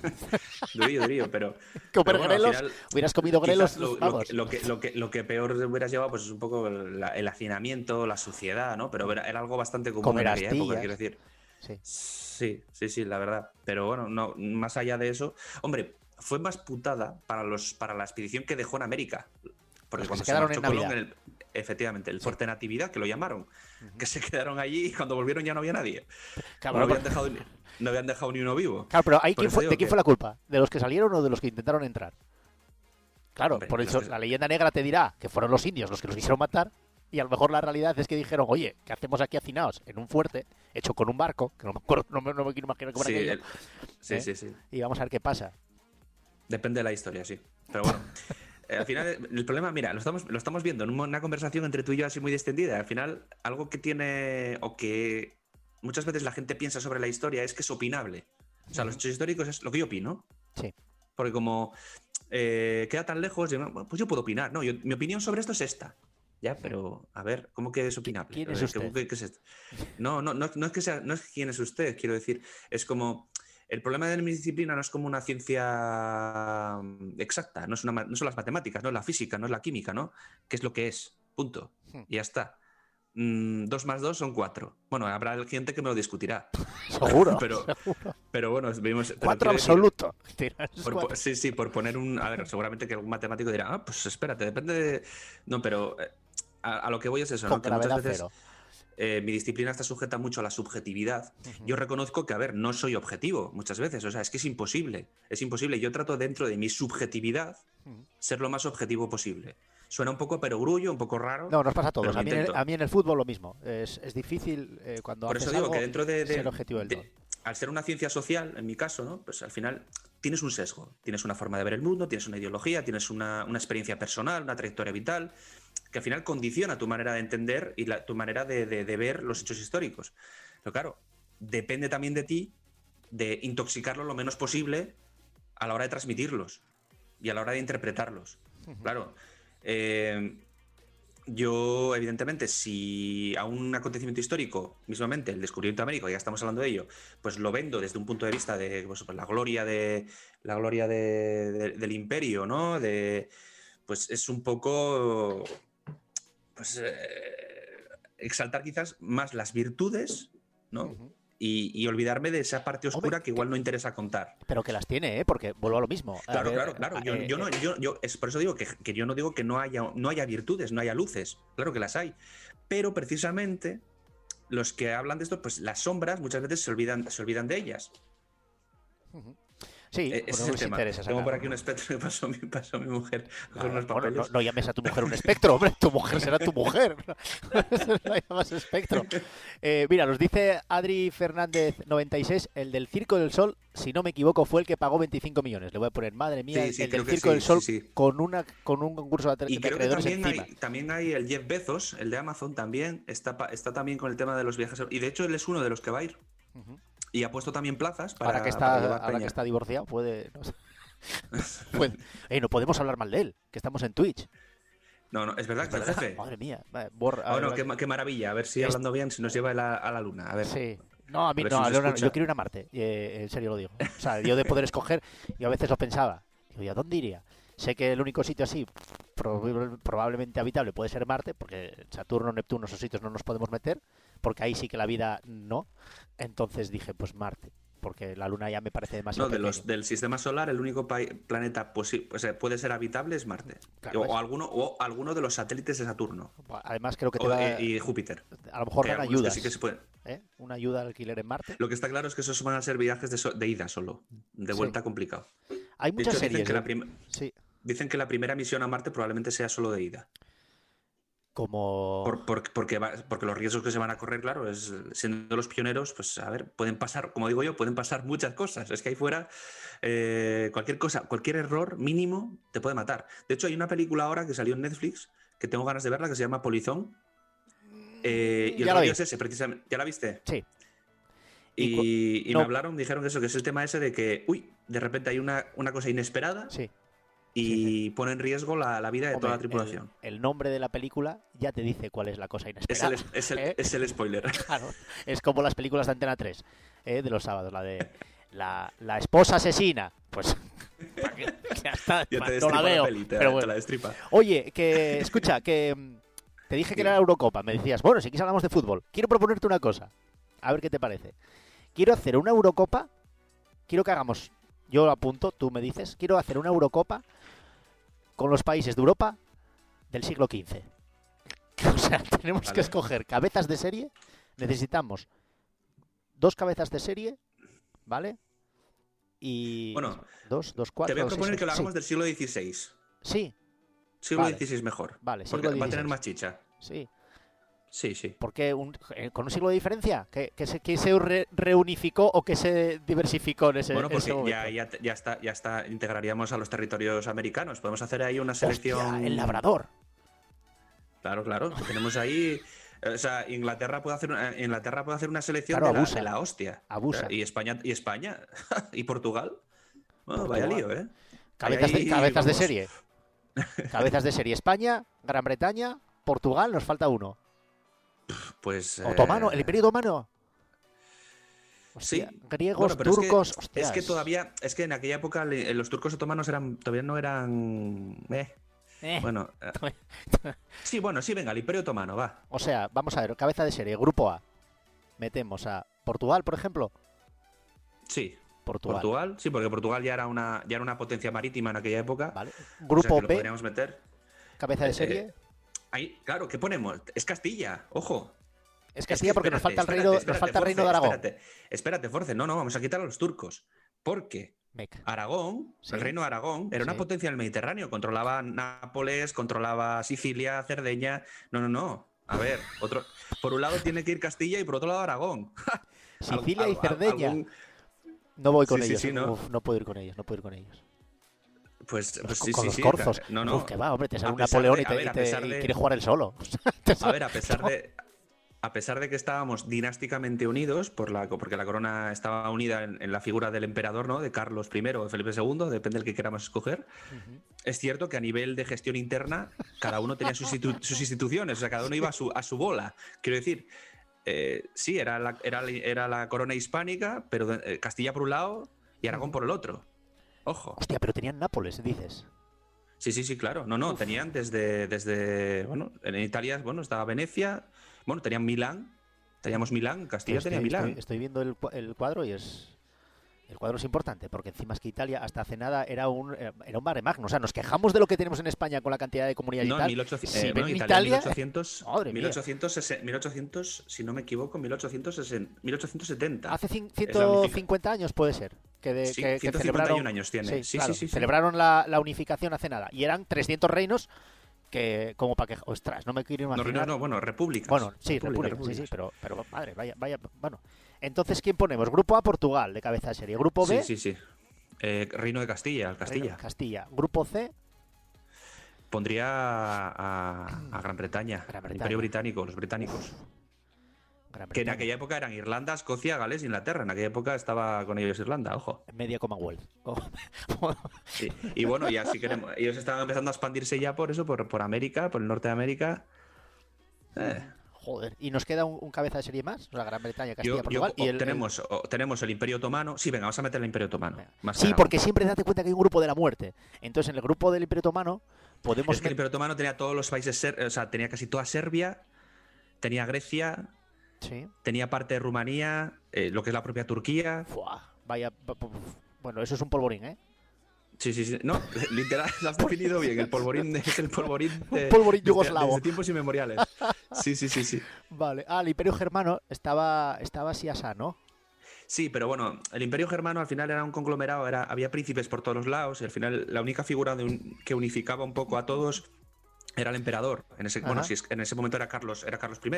durillo, durillo, pero. Comer bueno, grelos. final, Hubieras comido grelos. Lo, vamos. que, lo, que, lo, que, lo que peor hubieras llevado pues es un poco el, hacinamiento, la suciedad, ¿no? Pero era, era algo bastante común Comer en aquella época, quiero decir. Sí. Sí, sí, sí, la verdad. Pero bueno, no, más allá de eso, hombre, fue más putada para los para la expedición que dejó en América. Porque Los que cuando se quedaron marchó Colón, en el- efectivamente, el Fuerte Natividad, que lo llamaron, que se quedaron allí y cuando volvieron ya no había nadie. Claro, no, pero- habían dejado, ni- no habían dejado ni uno vivo. Claro, pero ahí quién fue- ¿de quién que- fue la culpa? ¿De los que salieron o de los que intentaron entrar? Claro, Hombre, por eso que- la leyenda negra te dirá que fueron los indios los que los quisieron matar y a lo mejor la realidad es que dijeron, oye, ¿qué hacemos aquí hacinados en un fuerte hecho con un barco? Que no me acuerdo, no me, no me quiero imaginar cómo Sí, era el- sí, ¿Eh? sí, sí. Y vamos a ver qué pasa. Depende de la historia, sí. Pero bueno. Al final, el problema, mira, lo estamos, lo estamos viendo en una conversación entre tú y yo así muy distendida. Al final, algo que tiene o que muchas veces la gente piensa sobre la historia es que es opinable. O sea, los hechos históricos es lo que yo opino. Sí. Porque como eh, queda tan lejos, pues yo puedo opinar. No, yo- mi opinión sobre esto es esta. Ya, pero a ver, ¿cómo que es opinable? quién es usted? ¿cómo que- qué es esto? No, no, no, no es que sea, no es quién es usted, quiero decir, es como el problema de mi disciplina no es como una ciencia mm, exacta, no, es una, no son las matemáticas, no es la física, no es la química, ¿no? ¿Qué es lo que es? Punto. Hmm. Y ya está. Mm, dos más dos son cuatro. Bueno, habrá gente que me lo discutirá. Seguro. Pero- seguro. Pero bueno, vimos. Cuatro absoluto. Por cuatro. sí, sí, por poner un. A ver, seguramente que algún matemático dirá, ah, pues espérate, depende de. No, pero eh, a, a lo que voy es eso, Con ¿no? Que muchas veces cero. Eh, mi disciplina está sujeta mucho a la subjetividad. Yo reconozco que, a ver, no soy objetivo muchas veces, o sea, es que es imposible, es imposible. Yo trato dentro de mi subjetividad ser lo más objetivo posible. Suena un poco perogrullo, un poco raro. No, nos pasa a todos. A mí, en el, a mí en el fútbol lo mismo. Es, es difícil eh, cuando Por haces eso digo algo que dentro de, de- ser objetivo del de- al ser una ciencia social, en mi caso, ¿no? Pues al final tienes un sesgo, tienes una forma de ver el mundo, tienes una ideología, tienes una, una experiencia personal, una trayectoria vital, que al final condiciona tu manera de entender y la- tu manera de, de- de ver los hechos históricos. Pero claro, depende también de ti de intoxicarlo lo menos posible a la hora de transmitirlos y a la hora de interpretarlos. Claro. eh, yo, evidentemente, si a un acontecimiento histórico, mismamente el descubrimiento de América, ya estamos hablando de ello, pues lo vendo desde un punto de vista de pues, pues, la gloria de la gloria de- de- del imperio, ¿no? De, pues es un poco, pues eh, exaltar quizás más las virtudes, ¿no? Y, y olvidarme de esa parte oscura Hombre, que igual no interesa contar. Pero que las tiene, ¿eh? Porque vuelvo a lo mismo. A Claro, ver, claro, claro. Yo, eh, yo no, eh, yo, yo- es por eso digo que, que yo no digo que no haya, no haya virtudes, no haya luces. Claro que las hay. Pero precisamente los que hablan de esto, pues las sombras muchas veces se olvidan, se olvidan de ellas. Sí, Eh, ese es el tema. Tengo por aquí un espectro que pasó mi, pasó mi mujer con Ah, unos bueno, papeles. no, no llames a tu mujer un espectro, hombre. Tu mujer será tu mujer. no llamas espectro. Eh, mira, nos dice Adri Fernández 96, el del Circo del Sol, si no me equivoco, fue el que pagó 25 millones. Le voy a poner, madre mía, Sí, el- sí, el creo del Circo sí, del Sol con una con un concurso de, Y de creo que también encima. hay, también hay el Jeff Bezos, el de Amazon también, está, está también con el tema de los viajes. Y de hecho él es uno de los que va a ir. Ujú. Y ha puesto también plazas para, ahora que para está, ahora peña. que está divorciado, puede. No. Puede- Eh, no podemos hablar mal de él, que estamos en Twitch. No, no, es verdad Es verdad. jefe. Madre mía. Vale, borra- bueno, ahora- qué, ma- qué maravilla. A ver si hablando bien, si nos lleva a la, a la luna. A ver. Sí, No, a mí A ver si no, no, no, yo quiero ir a Marte, eh, en serio lo digo. O sea, yo de poder escoger, yo a veces lo pensaba. Digo, ¿y a dónde iría? Sé que el único sitio así prob- probablemente habitable puede ser Marte, porque Saturno, Neptuno, esos sitios no nos podemos meter, porque ahí sí que la vida no. Entonces dije, pues Marte, porque la Luna ya me parece demasiado No, de los, del sistema solar, el único planeta posi- o sea, puede ser habitable es Marte. Claro, o, es- alguno, o alguno de los satélites de Saturno. Además creo que te O- va, y, Júpiter. a lo mejor dan algunos que ayudas, sí que se pueden. ¿eh? Una ayuda al alquiler en Marte. Lo que está claro es que esos van a ser viajes de, so- de ida solo. De Sí. vuelta complicado. Hay De muchas dicen series, que, la ¿eh? sí, dicen que la primera misión a Marte probablemente sea solo de ida. Como... Por- por- porque, va- porque los riesgos que se van a correr, claro, es siendo los pioneros, pues a ver, pueden pasar, como digo yo, pueden pasar muchas cosas. Es que ahí fuera eh, cualquier cosa, cualquier error mínimo te puede matar. De hecho, hay una película ahora que salió en Netflix que tengo ganas de verla que se llama Polizón. Eh, y el Ya la vi. es ese, precisamente. ¿Ya la viste? Sí. Y cu- Y, y no. me hablaron, dijeron eso, que es el tema ese de que, uy, de repente hay una, una cosa inesperada Sí. Y pone en riesgo la, la vida de toda la tripulación. El, el nombre de la película ya te dice cuál es la cosa Es inesperada. el, es, el, ¿eh? es el spoiler. Claro, es como las películas de Antena 3, ¿eh? de los sábados, la de la, la esposa asesina. Pues ya está, Ya te no la veo. peli, te, pero te la destripa. Oye, que escucha, que mm, te dije que era la Eurocopa, me decías, bueno, si quieres hablamos de fútbol. Quiero proponerte una cosa, a ver qué te parece. Quiero hacer una Eurocopa, quiero que hagamos, yo apunto, tú me dices, quiero hacer una Eurocopa con los países de Europa del siglo XV. O sea, tenemos que escoger cabezas de serie, necesitamos dos cabezas de serie, ¿vale? Y Bueno, dos, dos, cuatro. Te voy a proponer que lo hagamos sí, del siglo XVI. sí, Siglo Vale. XVI mejor. vale, Porque siglo va a tener más chicha. Sí, Sí, sí. porque un- eh, con un siglo de diferencia, que, que se, que se re- reunificó o que se diversificó en ese, Bueno, ese porque ya, ya, ya está, ya está, integraríamos a los territorios americanos. Podemos hacer ahí una Hostia, selección. el labrador. Claro, claro. Tenemos ahí. O sea, Inglaterra puede hacer una, Inglaterra puede hacer una selección Claro, de, la, abusa. de la hostia. Abusa. Y España, y España, y Portugal. Bueno, Portugal. vaya lío, ¿eh? Cabezas, de, ahí cabezas de vamos. serie. Cabezas de serie. España, Gran Bretaña, Portugal, nos falta uno. Pues. Otomano, eh, el Imperio Otomano. Sí. Hostia, griegos, Bueno, pero es que- turcos, Es que todavía, es que en aquella época le- los turcos otomanos eran, todavía no eran. eh, Eh, bueno. eh, sí, bueno, sí, venga, el Imperio Otomano, va. O sea, vamos a ver, cabeza de serie, grupo A. Metemos a Portugal, por ejemplo. Sí. Portugal. Portugal, sí, porque Portugal ya era una, ya era una potencia marítima en aquella época. Vale. o sea Grupo lo B, podríamos meter. cabeza de eh, serie. Ahí, claro, ¿qué ponemos? Es Castilla, ojo. es Es Castilla que porque nos falta el reino, espérate, nos falta el reino de Aragón. Espérate, espérate, Force. No, no, vamos a quitar a los turcos. Porque. Aragón, Sí. el reino de Aragón, era una potencia en el Mediterráneo. Controlaba Nápoles, controlaba Sicilia, Cerdeña. No, no, no. A ver, otro. Por un lado tiene que ir Castilla y por otro lado Aragón. Sicilia al- y Cerdeña. algún- No voy con Sí, ellos. sí, ¿no? Uf, no puedo ir con ellos, no puedo ir con ellos. Pues, pues con, sí, con sí, los sí. corzos. No, no. Uf, que va, hombre, te sale un Napoleón de- y, te, ver, y te- y quiere jugar el solo. A ver, a pesar de. A pesar de que estábamos dinásticamente unidos, por la, porque la corona estaba unida en, en la figura del emperador, ¿no? De Carlos I o de Felipe II, depende del que queramos escoger. Es cierto que a nivel de gestión interna, cada uno tenía sus, institu- sus instituciones, o sea, cada uno iba a su, a su bola. Quiero decir, eh, sí, era la, era, era la corona hispánica, pero eh, Castilla por un lado y Aragón por el otro. Ojo. Hostia, pero tenían Nápoles, dices. Sí, sí, sí, claro. No, no, Uf. tenían desde, desde, bueno, en Italia, bueno, estaba Venecia, bueno, tenían Milán, teníamos Milán, Castilla Estoy, tenía Milán. estoy- estoy viendo el, el cuadro y es. El cuadro es importante, porque encima es que Italia hasta hace nada era un, eh, era un mare magno. O sea, nos quejamos de lo que tenemos en España con la cantidad de comunidades No, y tal. 1800, Si eh, ven no, en Italia, Italia, 1800, madre mía. 1860, 1800, si no me equivoco, 1860, 1870. Hace cin- Es la unifica- 150 años puede ser. Que, de, Sí, que- que 151 celebraron, años tiene. Sí, Sí, claro, sí, sí, sí. celebraron la, la unificación hace nada. Y eran 300 reinos que, como para que. Ostras, no me quiero No, imaginar. no, no, bueno, repúblicas. Bueno, sí, República, república, sí, sí, repúblicas. pero, pero madre, vaya, vaya, bueno. Entonces, ¿quién ponemos? Grupo A, Portugal, de cabeza de serie. Grupo B, Sí, sí, sí. Eh, Reino de Castilla, el Castilla. Reino- Castilla. Grupo C, Pondría a, Gran Bretaña, Gran el Bretaña. Imperio Británico, los británicos. Gran Que en aquella época eran Irlanda, Escocia, Gales, Inglaterra. En aquella época estaba con ellos Irlanda, ojo. Media Commonwealth. Oh, Sí. Y bueno, ya si queremos. Ellos estaban empezando a expandirse ya por eso, por, por América, por el norte de América. Eh, Joder, ¿y nos queda un, un cabeza de serie más? Sea, Gran Bretaña, Castilla, Yo- Portugal y el, tenemos, o- tenemos el Imperio Otomano. Sí, venga, vamos a meter el Imperio Otomano. Más Sí, porque siempre date cuenta que hay un grupo de la muerte. Entonces, en el grupo del Imperio Otomano podemos... Es que el Imperio Otomano tenía todos los países, o sea, tenía casi toda Serbia, tenía Grecia, Sí. tenía parte de Rumanía, eh, lo que es la propia Turquía. Vaya... Bueno, eso es un polvorín, ¿eh? Sí, sí, sí. No, literal, lo has definido bien. El polvorín es el polvorín de, polvorín yugoslavo. desde tiempos inmemoriales. Sí, sí, sí, sí. Vale. Ah, el Imperio Germano estaba, estaba así asá, ¿no? Sí, pero bueno, el Imperio Germano al final era un conglomerado, era, había príncipes por todos los lados y al final la única figura de un- que unificaba un poco a todos era el emperador. En ese, bueno, si es- en ese momento era Carlos, era Carlos I.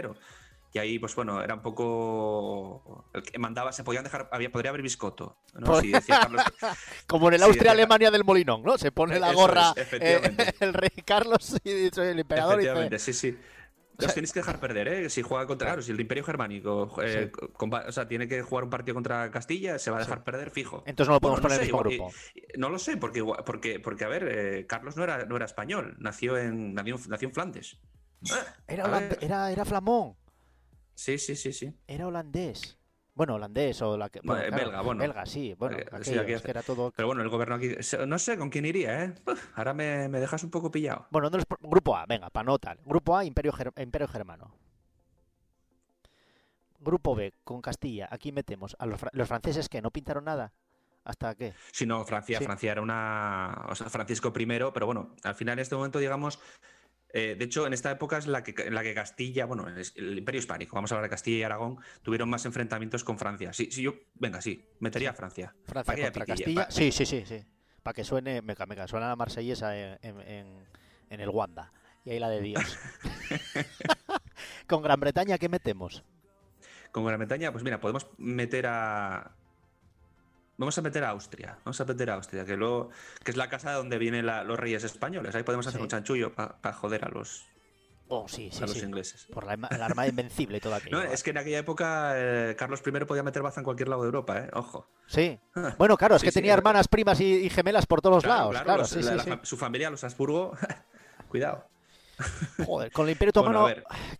Y ahí, pues bueno, era un poco. El que mandaba, se podían dejar. Había, podría haber biscoto. ¿no? Si decía Carlos. Como en el Sí, Austria-Alemania del Molinón, ¿no? Se pone la Eso gorra es, eh, efectivamente. el rey Carlos y soy el emperador y dice, Efectivamente, sí, sea- Los tienes que dejar perder, ¿eh? Si juega contra. Claro, si el Imperio Germánico eh, con- o sea, tiene que jugar un partido contra Castilla, se va a dejar perder fijo. Entonces no lo podemos Bueno, poner en el mismo grupo. y- no lo sé, porque, porque, porque a ver, eh, Carlos no era, no era español, nació en, nació, nació en Flandes. Ah, Era, era, era flamón, Sí, sí, sí, sí. era holandés. Bueno, holandés o la que. Bueno, eh, belga, bueno. Belga, sí. Bueno, Eh, sí, aquí que era todo. Pero bueno, el gobierno aquí. No sé con quién iría, ¿eh? Uf, ahora me, me dejas un poco pillado. Bueno, no les- grupo A, venga, para no tal. Grupo A, Imperio, Ger- Imperio Germano. Grupo B, con Castilla. Aquí metemos a los, los franceses que no pintaron nada. ¿Hasta qué? Si no, Francia, Sí. Francia era una. O sea, Francisco I, pero bueno, al final en este momento, digamos. Eh, de hecho, en esta época es la que, en la que Castilla, bueno, es el Imperio Hispánico, vamos a hablar de Castilla y Aragón, tuvieron más enfrentamientos con Francia. Sí, sí, yo, venga, sí, metería a Francia. Francia contra Castilla. pa- Sí, sí, sí, sí. Para que suene, meca, meca, suena la marsellesa en- en el Wanda. Y ahí la de Dios. con Gran Bretaña, ¿qué metemos? Con Gran Bretaña, pues mira, podemos meter a. Vamos a meter a Austria. Vamos a meter a Austria, que luego. que es la casa donde vienen la- los reyes españoles. Ahí podemos hacer Sí. un chanchullo para joder a los, Oh, sí, sí, a los sí. ingleses. Por la, la Armada Invencible y todo aquello. No, es que en aquella época eh, Carlos I podía meter baza en cualquier lado de Europa, ¿eh? Ojo. Sí. Bueno, claro, es que tenía eh. hermanas, primas y, y gemelas por todos lados. Claro, los- sí, la- sí, la sí. fa- Su familia, los Habsburgo. Cuidado. Joder, con el Imperio Otomano.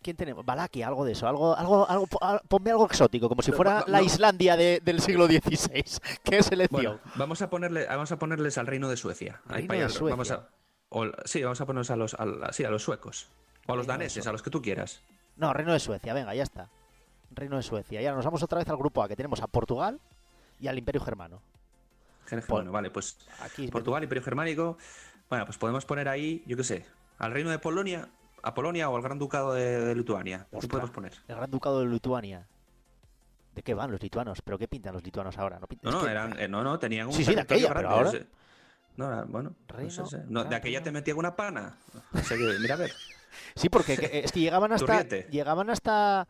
¿quién tenemos? Valaquia, algo de eso. Algo, algo, algo, po- al- ponme algo exótico, como si fuera la no. Islandia de- del siglo XVI. ¿Qué selección? Bueno, vamos a ponerle, vamos a ponerles al reino de Suecia. Ahí Reino para de allá, Suecia. Vamos a, o- sí, vamos a ponernos a los, a, sí, a los suecos. O a los Reino daneses, a los que tú quieras. No, Reino de Suecia, venga, ya está. Reino de Suecia. Y ahora nos vamos otra vez al grupo A, que tenemos a Portugal y al Imperio Germano. Pol- Bueno, vale, pues Aquí Portugal, Imperio Germánico. Bueno, pues podemos poner ahí, yo qué sé, al reino de Polonia, a Polonia o al Gran Ducado de, de Lituania. ¿Qué podemos poner? el Gran Ducado de Lituania. ¿De qué van los lituanos? ¿Pero qué pintan los lituanos ahora? No, pintan- No, no, que- eran, eh, no, no, tenían un Sí, sí, de aquella, pero ahora- No, era- bueno, no sé, Reino sé. No, de aquella te metía una pana. Que, mira a ver. Sí, porque que- es que llegaban hasta... Turriete. Llegaban hasta...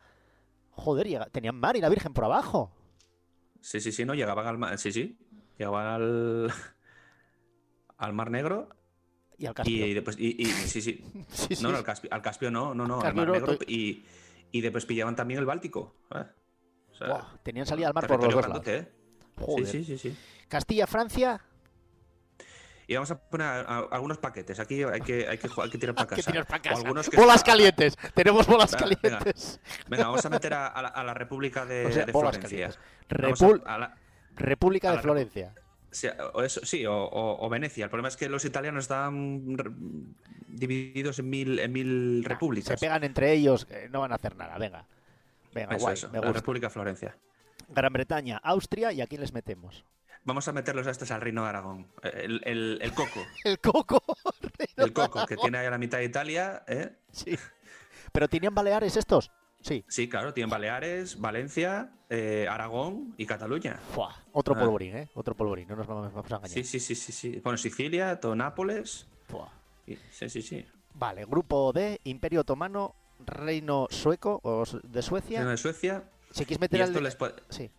Joder, tenían mar y la Virgen por abajo. Sí, sí, sí, no, llegaban al mar, sí, sí, llegaban al, al Mar Negro Y al Caspio. y después, y, y- sí, sí, Sí, sí. no, no, al Caspio, al Caspio no, no, no, al Mar Negro y, y después pillaban también el Báltico. ¿eh? O sea, Buah, tenían salida al mar por los dos lados. ¿eh? Joder. Sí, sí, sí. Castilla, Francia, Y vamos a poner a- a- algunos paquetes. Aquí hay que, hay que, hay que tirar para casa. tirar para O casa. algunos que bolas está- calientes. Tenemos bolas Venga, venga. calientes. Venga, vamos a meter a, a la, la República de, O sea, de Florencia. Repul- la- República de Florencia. Sí, o, eso, sí, o, o- o Venecia. El problema es que los italianos están divididos en mil, en mil Se repúblicas. pegan entre ellos, eh, no van a hacer nada. Venga. Venga, Eso, guay, eso, me la gusta. República de Florencia. Gran Bretaña, Austria y aquí les metemos. Vamos a meterlos a estos al Reino de Aragón. El, el- el coco. El coco. El coco, que tiene ahí a la mitad de Italia. ¿eh? Sí. ¿Pero tenían Baleares estos? Sí. Sí, claro, tienen Baleares, Valencia, eh, Aragón y Cataluña. Fua, Otro Ah. polvorín, ¿eh? Otro polvorín, no nos vamos, vamos a engañar. Sí, sí, sí, sí, sí. Bueno, Sicilia, todo Nápoles. Fua. Sí, sí, sí. Vale, grupo D, Imperio Otomano, Reino Sueco o de Suecia. Reino de Suecia. Si quieres meter al les puede- Sí.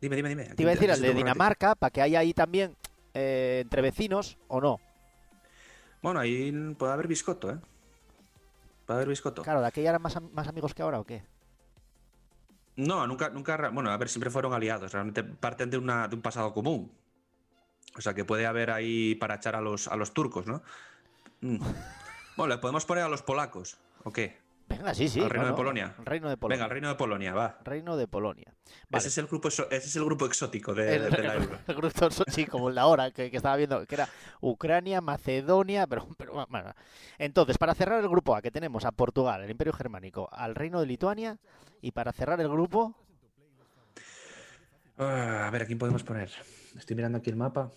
Dime, dime, dime. Te iba a decir al de Dinamarca, para que haya ahí también eh, entre vecinos o no. Bueno, ahí puede haber biscoto, ¿eh? Puede haber biscoto. Claro, ¿de aquella eran más, más amigos que ahora o qué? No, nunca, nunca. Bueno, a ver, siempre fueron aliados. Realmente parten de, una, de un pasado común. O sea que puede haber ahí para echar a los, a los turcos, ¿no? Mm. Bueno, le podemos poner a los polacos, ¿o qué? Venga, sí, sí. Al Reino no, de no, Polonia. Reino de Polonia. Venga, el Reino de Polonia, va. Reino de Polonia. Vale. Ese, es el grupo, exo- ese es el grupo exótico de, El- de la Euro. el grupo, sí, como el de ahora, que, que estaba viendo, que era Ucrania, Macedonia, pero, pero bueno. Entonces, para cerrar el grupo A, que tenemos a Portugal, el Imperio Germánico, al Reino de Lituania, y para cerrar el grupo, Ah, a ver, ¿a quién podemos poner? Estoy mirando aquí el mapa.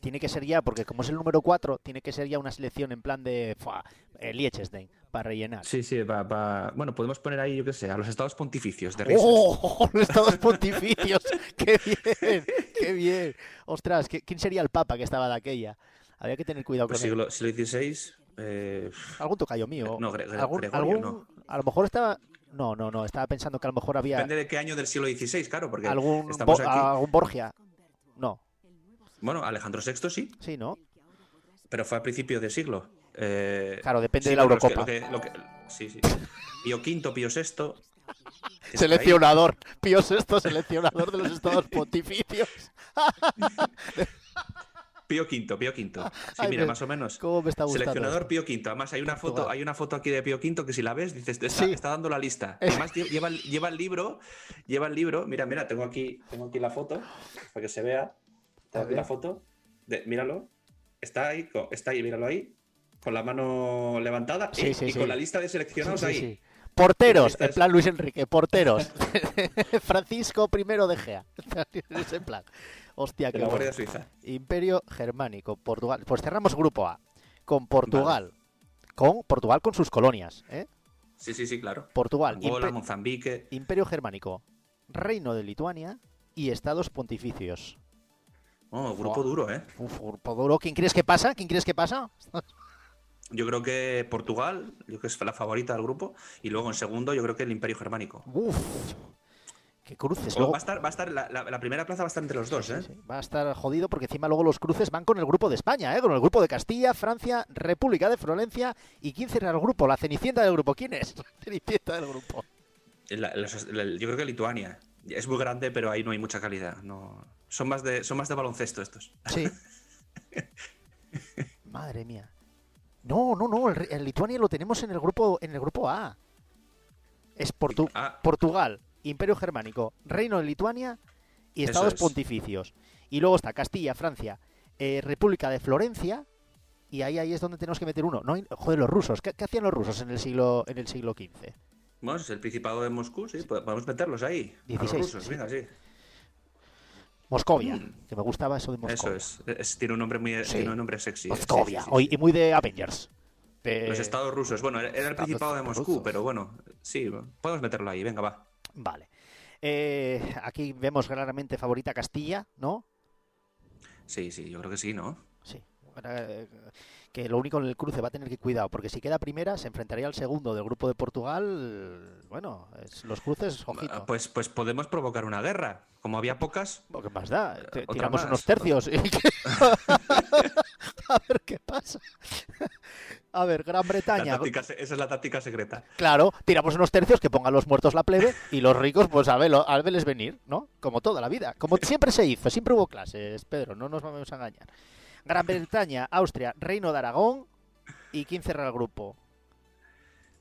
Tiene que ser ya, porque como es el número 4, tiene que ser ya una selección en plan de eh, Liechtenstein, para rellenar. Sí, sí, Bueno, podemos poner ahí, yo qué sé, a los estados pontificios de risas. ¡Oh! Los estados pontificios. ¡Qué bien! ¡Qué bien! Ostras, ¿qué- ¿quién sería el papa que estaba de aquella? Había que tener cuidado con Pues él. siglo, siglo XVI. eh, Algún tocayo mío. No, Gre- algún, Gregorio algún- no. A lo mejor estaba. No, no, no. Estaba pensando que a lo mejor había depende de qué año del siglo XVI, claro, porque algún, estamos Bo- aquí. algún Borgia. No, Bueno, Alejandro VI sí, sí, ¿no? pero fue a principios de siglo. Eh, Claro, depende sí, de la que- Eurocopa. lo que- lo que- sí, sí. Pío V, Pío VI. Seleccionador. Pío VI, seleccionador de los estados pontificios. Pío V, Pío V. Sí, Ay, mira, me- más o menos. ¿Cómo me está gustando? Seleccionador esto? Pío V. Además, hay una foto, hay una foto aquí de Pío V que si la ves, dices, está, Sí. está dando la lista. Además, lle- lleva, el- lleva el libro, lleva el libro. Mira, mira, tengo aquí, tengo aquí la foto para que se vea. Aquí la foto. De, míralo. Está ahí, está ahí, míralo ahí. Con la mano levantada Sí, y, sí, y sí. con la lista de seleccionados ahí. Porteros, en plan Luis Enrique, porteros. Francisco I de Gea. Ese plan. Hostia, qué bueno. Suiza. Imperio Germánico, Portugal. Pues cerramos grupo A con Portugal. Con Portugal con sus colonias, ¿eh? Sí, sí, sí, claro. Portugal, Angola, Mozambique. Imperio Germánico, Reino de Lituania y Estados Pontificios. Oh, grupo duro, ¿eh? Uf, grupo duro. ¿Quién crees que pasa? ¿Quién crees que pasa? Yo creo que Portugal, yo creo que es la favorita del grupo. Y luego en segundo, yo creo que el Imperio Germánico. Uf, qué cruces. Luego, va a estar, va a estar la, la- la primera plaza va a estar entre los dos, ¿eh? Sí, sí, Va a estar jodido porque encima luego los cruces van con el grupo de España, ¿eh? con el grupo de Castilla, Francia, República de Florencia. ¿Y quién será el grupo? La cenicienta del grupo. ¿Quién es? La cenicienta del grupo. La- yo creo que Lituania. Es muy grande, pero ahí no hay mucha calidad. No, son, más de, son más de baloncesto estos. Sí. Madre mía. No, no, no. El, Lituania lo tenemos en el grupo, en el grupo A. Es Portu- Ah. Portugal, Imperio Germánico, Reino de Lituania y Estados es. Pontificios. Y luego está Castilla, Francia, eh, República de Florencia. Y ahí, ahí es donde tenemos que meter uno. No, joder, los rusos. ¿Qué, qué hacían los rusos en el siglo, en el siglo XV? Bueno, es el Principado de Moscú, sí, po- podemos meterlos ahí. a 16, los rusos, sí. venga, sí. Moscovia, que me gustaba eso de Moscovia. Mm. Eso es. Es- Tiene un nombre muy Sí. tiene un nombre sexy. sí, Moscovia. sí, y muy de Avengers. De- Los estados rusos. Bueno, era era el Estados Principado de Moscú, rusos. pero bueno, sí, podemos meterlo ahí, venga, va. Vale. Eh, aquí vemos claramente favorita Castilla, ¿no? Sí, sí, yo creo que sí, ¿no? Sí. Eh, Que lo único en el cruce va a tener que cuidado, porque si queda primera se enfrentaría al segundo del grupo de Portugal. Bueno, es- los cruces, ojito. Ah, Pues, pues podemos provocar una guerra. Como había pocas, ¿Qué más da? Otra tiramos más. unos tercios. y a ver qué pasa. A ver, Gran Bretaña. esa es la táctica secreta. Claro, tiramos unos tercios que pongan los muertos la plebe y los ricos, pues a, verlo, a verles venir, ¿no? Como toda la vida. Como siempre se hizo, siempre hubo clases, Pedro, no nos vamos a engañar. Gran Bretaña, Austria, Reino de Aragón y ¿quién cerra el grupo?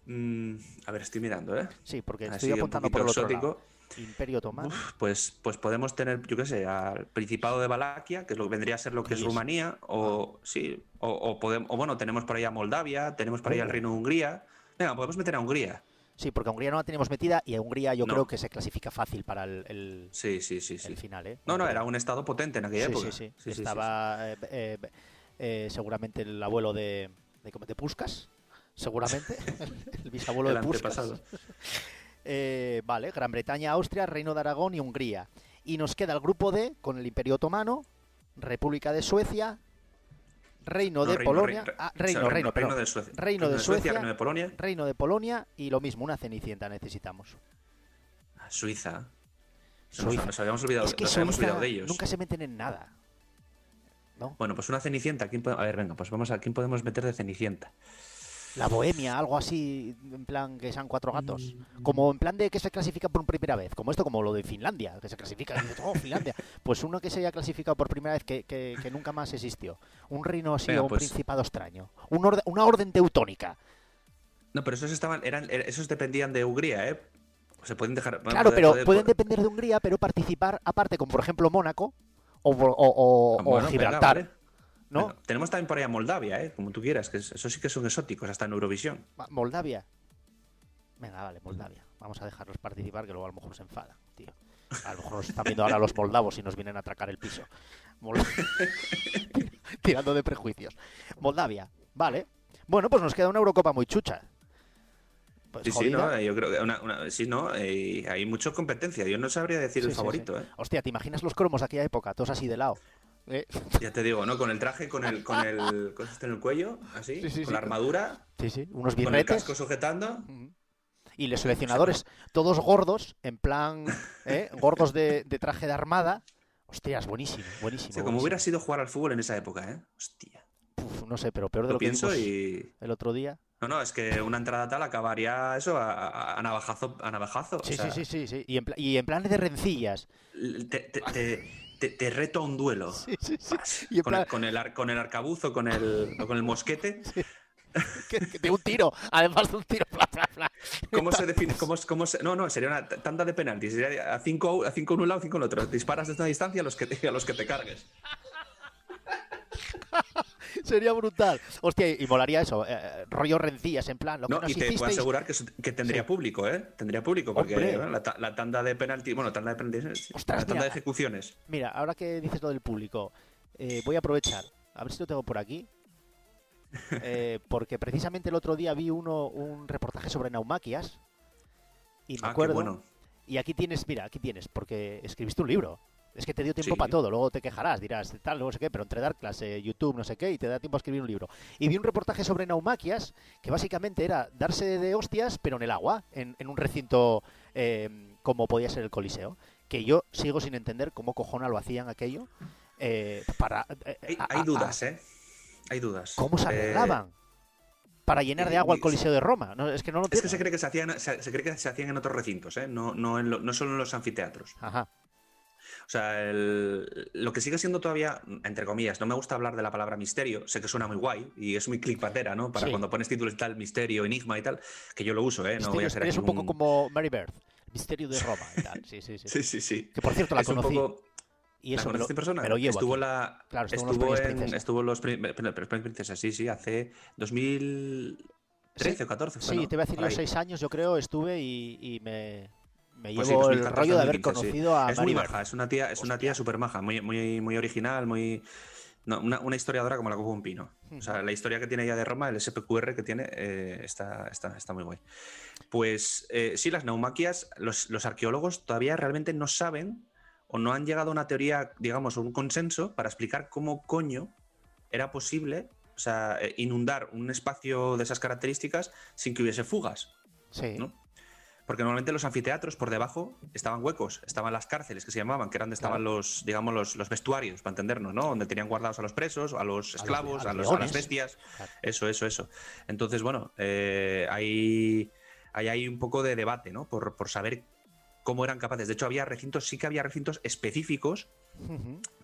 Mm, a ver, estoy mirando, ¿eh? Sí, porque Así estoy un apuntando por el otro lado. Imperio Otomano. Uf, pues, pues podemos tener, yo qué sé, al Principado de Valaquia, que es lo que vendría a ser lo que es Sí. Rumanía, o sí, o, o podemos, o bueno, tenemos por ahí a Moldavia, tenemos por ahí al Oh. Reino de Hungría. Venga, podemos meter a Hungría. Sí, porque a Hungría no la tenemos metida y a Hungría yo No. creo que se clasifica fácil para el, el- Sí, sí, sí, sí. el final, ¿eh? No, no, era un estado potente en aquella época. Sí, sí, sí, sí, Estaba eh, eh, eh, seguramente el abuelo de, de, de Puskas, seguramente, el bisabuelo El de Puskas. Eh, vale, Gran Bretaña, Austria, Reino de Aragón y Hungría. Y nos queda el grupo D con el Imperio Otomano, República de Suecia, Reino No, de reino, Polonia, reino, ah, o sea, reino, reino, de Suecia. Reino de Suecia. Reino de Polonia. Reino de Polonia y lo mismo, una cenicienta necesitamos. Ah, Suiza. Nos- Suiza. Nos, habíamos olvidado, es que nos habíamos Suiza olvidado de ellos. nunca se meten en nada. ¿No? Bueno, pues una cenicienta. ¿quién pode- A ver, venga, pues vamos a quién podemos meter de cenicienta. La Bohemia, algo así, en plan que sean cuatro gatos. Mm. Como en plan de que se clasifica por primera vez. Como esto, como lo de Finlandia, que se clasifica. y dices, oh, Finlandia. Pues uno que se haya clasificado por primera vez que, que- que nunca más existió. Un reino así Venga, o un pues- principado extraño. Un orde- una orden teutónica. No, pero esos estaban, eran, er, esos dependían de Hungría, ¿eh? Se pueden dejar. Claro, pero pueden depender de Hungría, pero participar aparte, como por ejemplo Mónaco o, ah, Gibraltar. ¿No? tenemos también por ahí a Moldavia, ¿eh? como tú quieras, que eso sí que son exóticos, hasta en Eurovisión. Moldavia. Venga, vale, Moldavia. Vamos a dejarlos participar, que luego a lo mejor se enfada, tío. A lo mejor nos están viendo ahora los moldavos y nos vienen a atracar el piso. Tirando de prejuicios. Moldavia, vale. Bueno, pues nos queda una Eurocopa muy chucha. Pues sí, sí, no, yo creo que una, sí, no, eh, hay mucha competencia. Yo no sabría decir el favorito. ¿eh? Hostia, ¿te imaginas los cromos de aquella época? Todos así de lado. ¿Eh? Ya te digo, ¿no? Con el traje, con el, con el, con en el cuello, así, con la armadura. Sí, sí, unos birretes. Con el casco sujetando. Y los seleccionadores, todos gordos, en plan, ¿eh? gordos de, traje de armada. Hostias, buenísimo, buenísimo. como hubiera sido jugar al fútbol en esa época, ¿eh? Hostia. no sé, pero peor de lo, pienso y... el otro día. No, no, es que una entrada tal acabaría eso a, navajazo. A navajazo sí, sí, sí, sí, Y en, y en plan de rencillas. Te, reto a un duelo. Sí, sí, sí. con, el, con, el, con, el, arcabuzo, con el, con el mosquete. de un tiro, además de un tiro. ¿Cómo se define? Cómo, cómo se... No, no, sería una tanda de penaltis. Sería a 5 a cinco en un lado, 5 en otro. Disparas desde una distancia a los que te, a los que te cargues. Sería brutal. Hostia, y molaría eso, eh, rollo rencillas, en plan. Lo que no, y te puedo asegurar que, tendría público, ¿eh? Tendría público, porque la, tanda de penalti, bueno, tanda de penaltis, la tanda de ejecuciones. Mira, ahora que dices lo del público, eh, voy a aprovechar, a ver si lo tengo por aquí. Eh, porque precisamente el otro día vi uno un reportaje sobre naumaquias y me ah, acuerdo. Bueno. Y aquí tienes, mira, aquí tienes, porque escribiste un libro. Es que te dio tiempo para todo, luego te quejarás, dirás tal, no sé qué, pero entre dar clase, YouTube, no sé qué, y te da tiempo a escribir un libro. Y vi un reportaje sobre naumaquias, que básicamente era darse de hostias, pero en el agua, en, un recinto eh, como podía ser el Coliseo, que yo sigo sin entender cómo cojona lo hacían aquello. Eh, para, eh, hay, dudas, ¿eh? Hay dudas. ¿Cómo se arreglaban? para llenar de agua el Coliseo de Roma. No, es que no lo Es que se cree que se hacían, se, cree que se hacían en otros recintos, ¿eh? no, no, no solo en los anfiteatros. Ajá. O sea, lo que sigue siendo todavía, entre comillas, no me gusta hablar de la palabra misterio, sé que suena muy guay y es muy clickpatera, ¿no? Para cuando pones títulos y tal, misterio, enigma y tal, que yo lo uso, ¿eh? No voy a ser Es un poco como Mary Bird, misterio de Roma y tal. Sí, sí, sí. sí, sí, sí. Que por cierto la conocí. Y eso ¿La conocí persona? estuvo la claro, estuvo, en estuvo los princesas, sí, sí, hace 2013 o 14 Sí, te voy a decir los seis años, yo creo, estuve y me, me pues llevo el rollo de haber conocido a Es muy maja, es una tía, es una tía súper maja, muy, muy, muy original, muy. una, historiadora como la copa un pino. O sea, la historia que tiene ella de Roma, el SPQR que tiene, eh, está, está, está, muy guay. Pues eh, sí, las naumaquias, los, los, arqueólogos todavía realmente no saben o no han llegado a una teoría, digamos, un consenso para explicar cómo coño era posible o sea, eh, inundar un espacio de esas características sin que hubiese fugas. Sí. ¿no? Porque normalmente los anfiteatros por debajo estaban huecos, estaban las cárceles que se llamaban, que eran donde estaban los, digamos, los, vestuarios, para entendernos, ¿no? Donde tenían guardados a los presos, a los esclavos, a, las bestias. Eso, eso, eso. Entonces, bueno, eh, hay, hay, un poco de debate, ¿no? Por, por saber cómo eran capaces. De hecho, había recintos, sí que había recintos específicos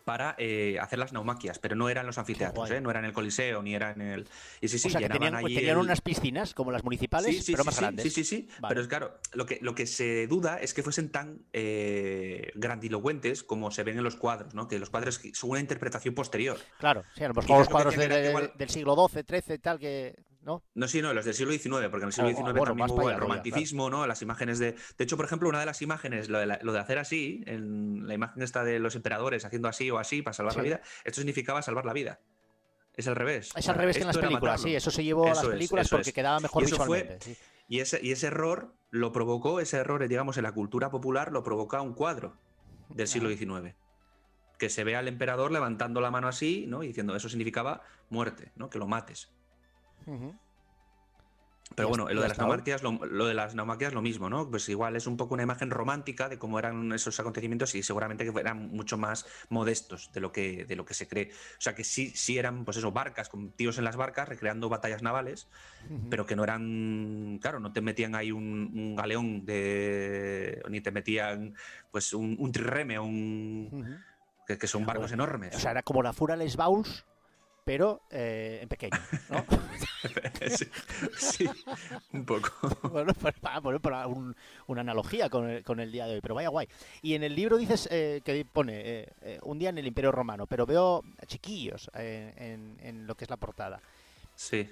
para eh, hacer las naumaquias, pero no eran los anfiteatros, ¿eh? no era en el Coliseo, ni era en el... Y sí, sí, o sea, que tenían, unas piscinas como las municipales, pero más grandes. Sí, sí, sí, pero es claro, lo que, lo que se duda es que fuesen tan eh, grandilocuentes como se ven en los cuadros, ¿no? que los cuadros son una interpretación posterior. Claro, sí, los cuadros del siglo XII, XIII, tal, que ¿no? No, sí, no, los del siglo XIX, porque en el siglo XIX oh, también hubo el romanticismo, ¿no? Las imágenes de. De hecho, por ejemplo, una de las imágenes, lo de, hacer así, en la imagen esta de los emperadores haciendo así o así para salvar la vida, esto significaba salvar la vida. Es al revés. Es al revés que en las películas, sí, eso se llevó a las películas porque quedaba mejor visualmente. y, ese, y ese error lo provocó, ese error, digamos, en la cultura popular, lo provoca un cuadro del siglo XIX que se ve al emperador levantando la mano así, ¿no? Y diciendo eso significaba muerte, ¿no? Que lo mates. Pero bueno, lo de, las naumaquias, lo, de las naumaquias lo mismo, ¿no? Pues igual es un poco una imagen romántica de cómo eran esos acontecimientos y seguramente que eran mucho más modestos de lo que, de lo que se cree. O sea que sí, sí eran, pues eso, barcas, con tíos en las barcas recreando batallas navales, pero que no eran, claro, no te metían ahí un, galeón de. ni te metían pues un, un trirreme, un. que, son barcos enormes. O sea, era como la Fura Les Bauls pero eh, en pequeño, ¿no? sí, un poco. bueno, para poner una analogía con el, con el, día de hoy, pero vaya guay. Y en el libro dices eh, que pone eh, un día en el Imperio Romano, pero veo chiquillos en, en, lo que es la portada. Sí.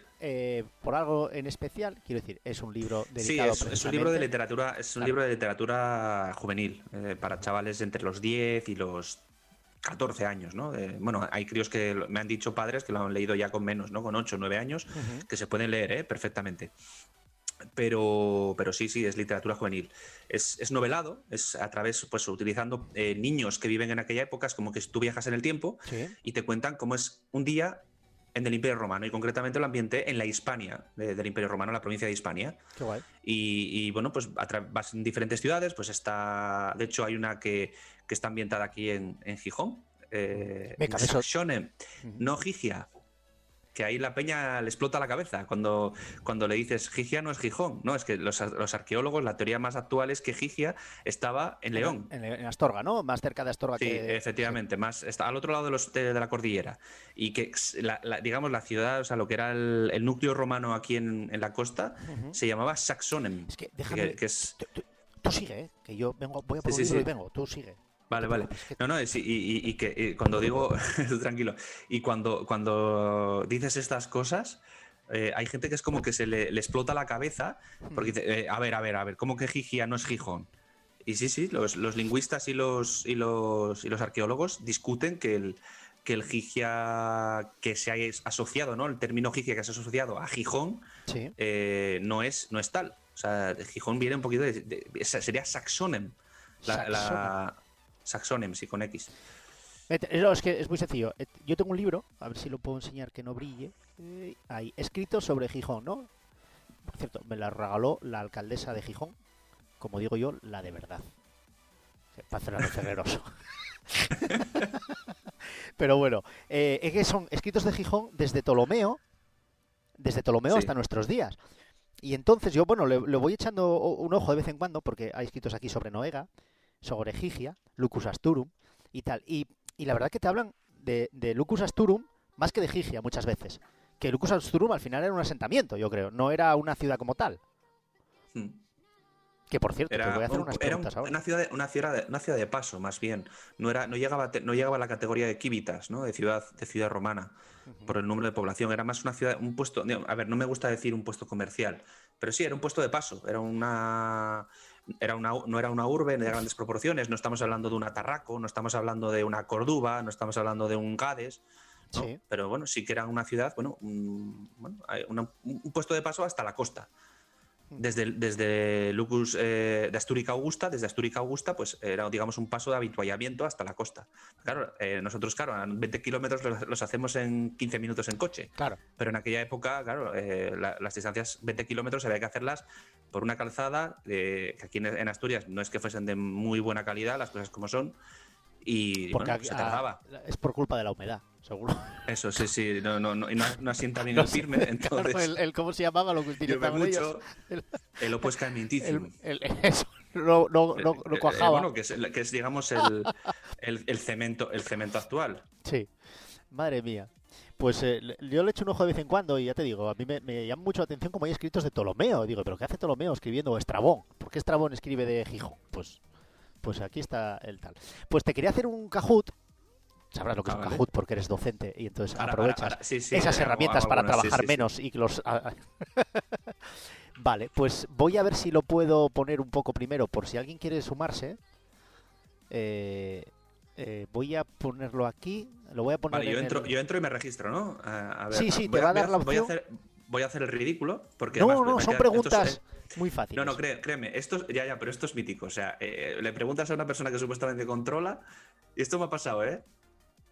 por algo en especial, quiero decir, es un libro dedicado Sí, es, un libro de literatura, es un libro de literatura juvenil para chavales entre los 10 y los 14 años, ¿no? bueno, hay críos que me han dicho padres que lo han leído ya con menos, ¿no? Con 8 o 9 años, que se pueden leer, ¿eh? Perfectamente. Pero, pero sí, sí, es literatura juvenil. Es, es novelado, es a través, pues utilizando eh, niños que viven en aquella época, es como que tú viajas en el tiempo y te cuentan cómo es un día en el Imperio Romano y concretamente lo ambiente en la Hispania del Imperio Romano, la provincia de Hispania. Qué guay. Y, bueno, pues vas en diferentes ciudades, pues está, de hecho hay una que, está ambientada aquí en, Gijón. Eh, Venga, no Gigia que ahí la peña le explota la cabeza cuando, cuando le dices Gigia no es Gijón, no, es que los, arqueólogos, la teoría más actual es que Gigia estaba en León. En, Astorga, ¿no? Más cerca de Astorga sí, efectivamente, más está al otro lado de, los, de, la cordillera. Y que, digamos, la ciudad, o sea, lo que era el, núcleo romano aquí en, la costa, se llamaba Saxonem. Es que déjame... Que, es... Tú, sigue, ¿eh? que yo vengo, voy a por y vengo, tú sigue. Vale, vale. No, no, y, que cuando digo, tranquilo, y cuando, cuando dices estas cosas, eh, hay gente que es como que se le, explota la cabeza porque dice, eh, a ver, a ver, a ver, ¿cómo que Gigia no es Gijón? Y sí, sí, los, lingüistas y los, y los, y los arqueólogos discuten que el, que el Gigia que se ha asociado, ¿no? El término Gigia que se ha asociado a Gijón eh, no, es, no es tal. O sea, Gijón viene un poquito de. sería Saxonem. la, Saxonem, sí, con X. es que es muy sencillo. Yo tengo un libro, a ver si lo puedo enseñar que no brille. Eh, ahí, escrito sobre Gijón, ¿no? Por cierto, me la regaló la alcaldesa de Gijón, como digo yo, la de verdad. Para hacer generoso. Pero bueno, eh, es que son escritos de Gijón desde Ptolomeo, desde Ptolomeo hasta nuestros días. Y entonces yo, bueno, le, le, voy echando un ojo de vez en cuando, porque hay escritos aquí sobre Noega, sobre Gigia, Lucus Asturum y tal. Y, la verdad que te hablan de, Lucus Asturum más que de Gigia muchas veces. Que Lucus Asturum al final era un asentamiento, yo creo, no era una ciudad como tal. Hmm. Que por cierto, te voy a hacer unas preguntas era Una ciudad, de, una, ciudad de, una ciudad de paso, más bien. No, era, no, llegaba, no llegaba a la categoría de Kivitas, ¿no? de, ciudad, de ciudad romana, por el número de población. Era más una ciudad, un puesto. A ver, no me gusta decir un puesto comercial, pero sí, era un puesto de paso. Era una era una, no era una urbe de grandes proporciones, no estamos hablando de una Tarraco, no estamos hablando de una Córdoba, no estamos hablando de un Gades, pero bueno, sí que era una ciudad, bueno, un, un puesto de paso hasta la costa. Desde, desde Lucus eh, de Astúrica Augusta, desde Astúrica Augusta, pues era, digamos, un paso de habituallamiento hasta la costa. Claro, eh, nosotros, claro, 20 kilómetros los, hacemos en 15 minutos en coche. Claro. Pero en aquella época, claro, eh, las distancias 20 kilómetros había que hacerlas por una calzada que aquí en, Asturias no es que fuesen de muy buena calidad, las cosas como son, y Porque se tardaba. es por culpa de la humedad, seguro. Eso, sí, sí, no, no, no, no asienta bien el firme. Entonces, el, ¿Cómo se llamaba lo que utilizaban mucho, El, el opuesca El, eso, no, no, no, no eh, cuajaba. bueno, que es, que es digamos, el, el, cemento, el cemento actual. Sí. Madre mía. Pues eh, yo le echo un ojo de vez en cuando y ya te digo, a mí me, me, llama mucho la atención como hay escritos de Ptolomeo. Digo, ¿pero qué hace Ptolomeo escribiendo? O Estrabón. ¿Por qué Estrabón escribe de Gijón? Pues pues aquí está el tal. Pues te quería hacer un Kahoot. Sabrás lo que es un Kahoot porque eres docente y entonces aprovechas esas herramientas para trabajar menos y los. vale, pues voy a ver si lo puedo poner un poco primero por si alguien quiere sumarse. Eh, eh, voy a ponerlo aquí. Lo voy a poner. Vale, yo, entro, yo entro y me registro, ¿no? A, ver, sí, sí, te va a dar la opción voy a hacer el ridículo. Porque no, no, son preguntas muy fáciles. No, no, créeme, esto, ya, ya, pero esto es mítico. O sea, eh, le preguntas a una persona que supuestamente controla, y esto me ha pasado, ¿eh?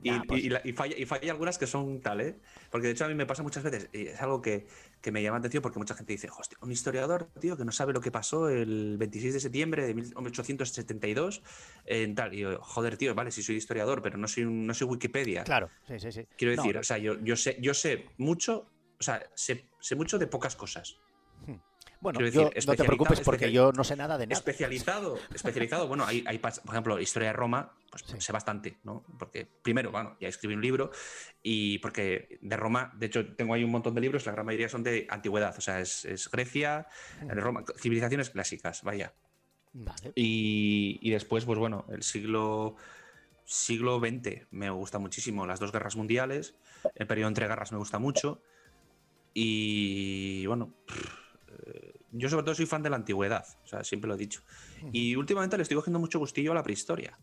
Y, pues falla, algunas que son tal, ¿eh? Porque de hecho a mí me pasa muchas veces, y es algo que, me llama atención porque mucha gente dice, hostia, un historiador, tío, que no sabe lo que pasó el 26 de septiembre de 1872 en tal. Y yo, joder, tío, vale, sí soy historiador, pero no soy, no soy Wikipedia. Claro, sí, sí, sí. Quiero decir, o sea, yo, yo, sé, yo sé mucho o sea, sé, mucho de pocas cosas. Bueno, yo, no te preocupes porque yo no sé nada de nada. Especializado, especializado. Bueno, hay, hay por ejemplo, historia de Roma, pues Sí. sé bastante, ¿no? Porque primero, bueno, ya escribí un libro y porque de Roma, de hecho, tengo ahí un montón de libros, la gran mayoría son de antigüedad, o sea, es, es Grecia, Roma, civilizaciones clásicas, vaya. Vale. Y, y después, pues bueno, el siglo siglo XX me gusta muchísimo, las dos guerras mundiales, el periodo entre guerras me gusta mucho y bueno, yo sobre todo soy fan de la antigüedad, o sea, siempre lo he dicho. Y últimamente le estoy cogiendo mucho gustillo a la prehistoria.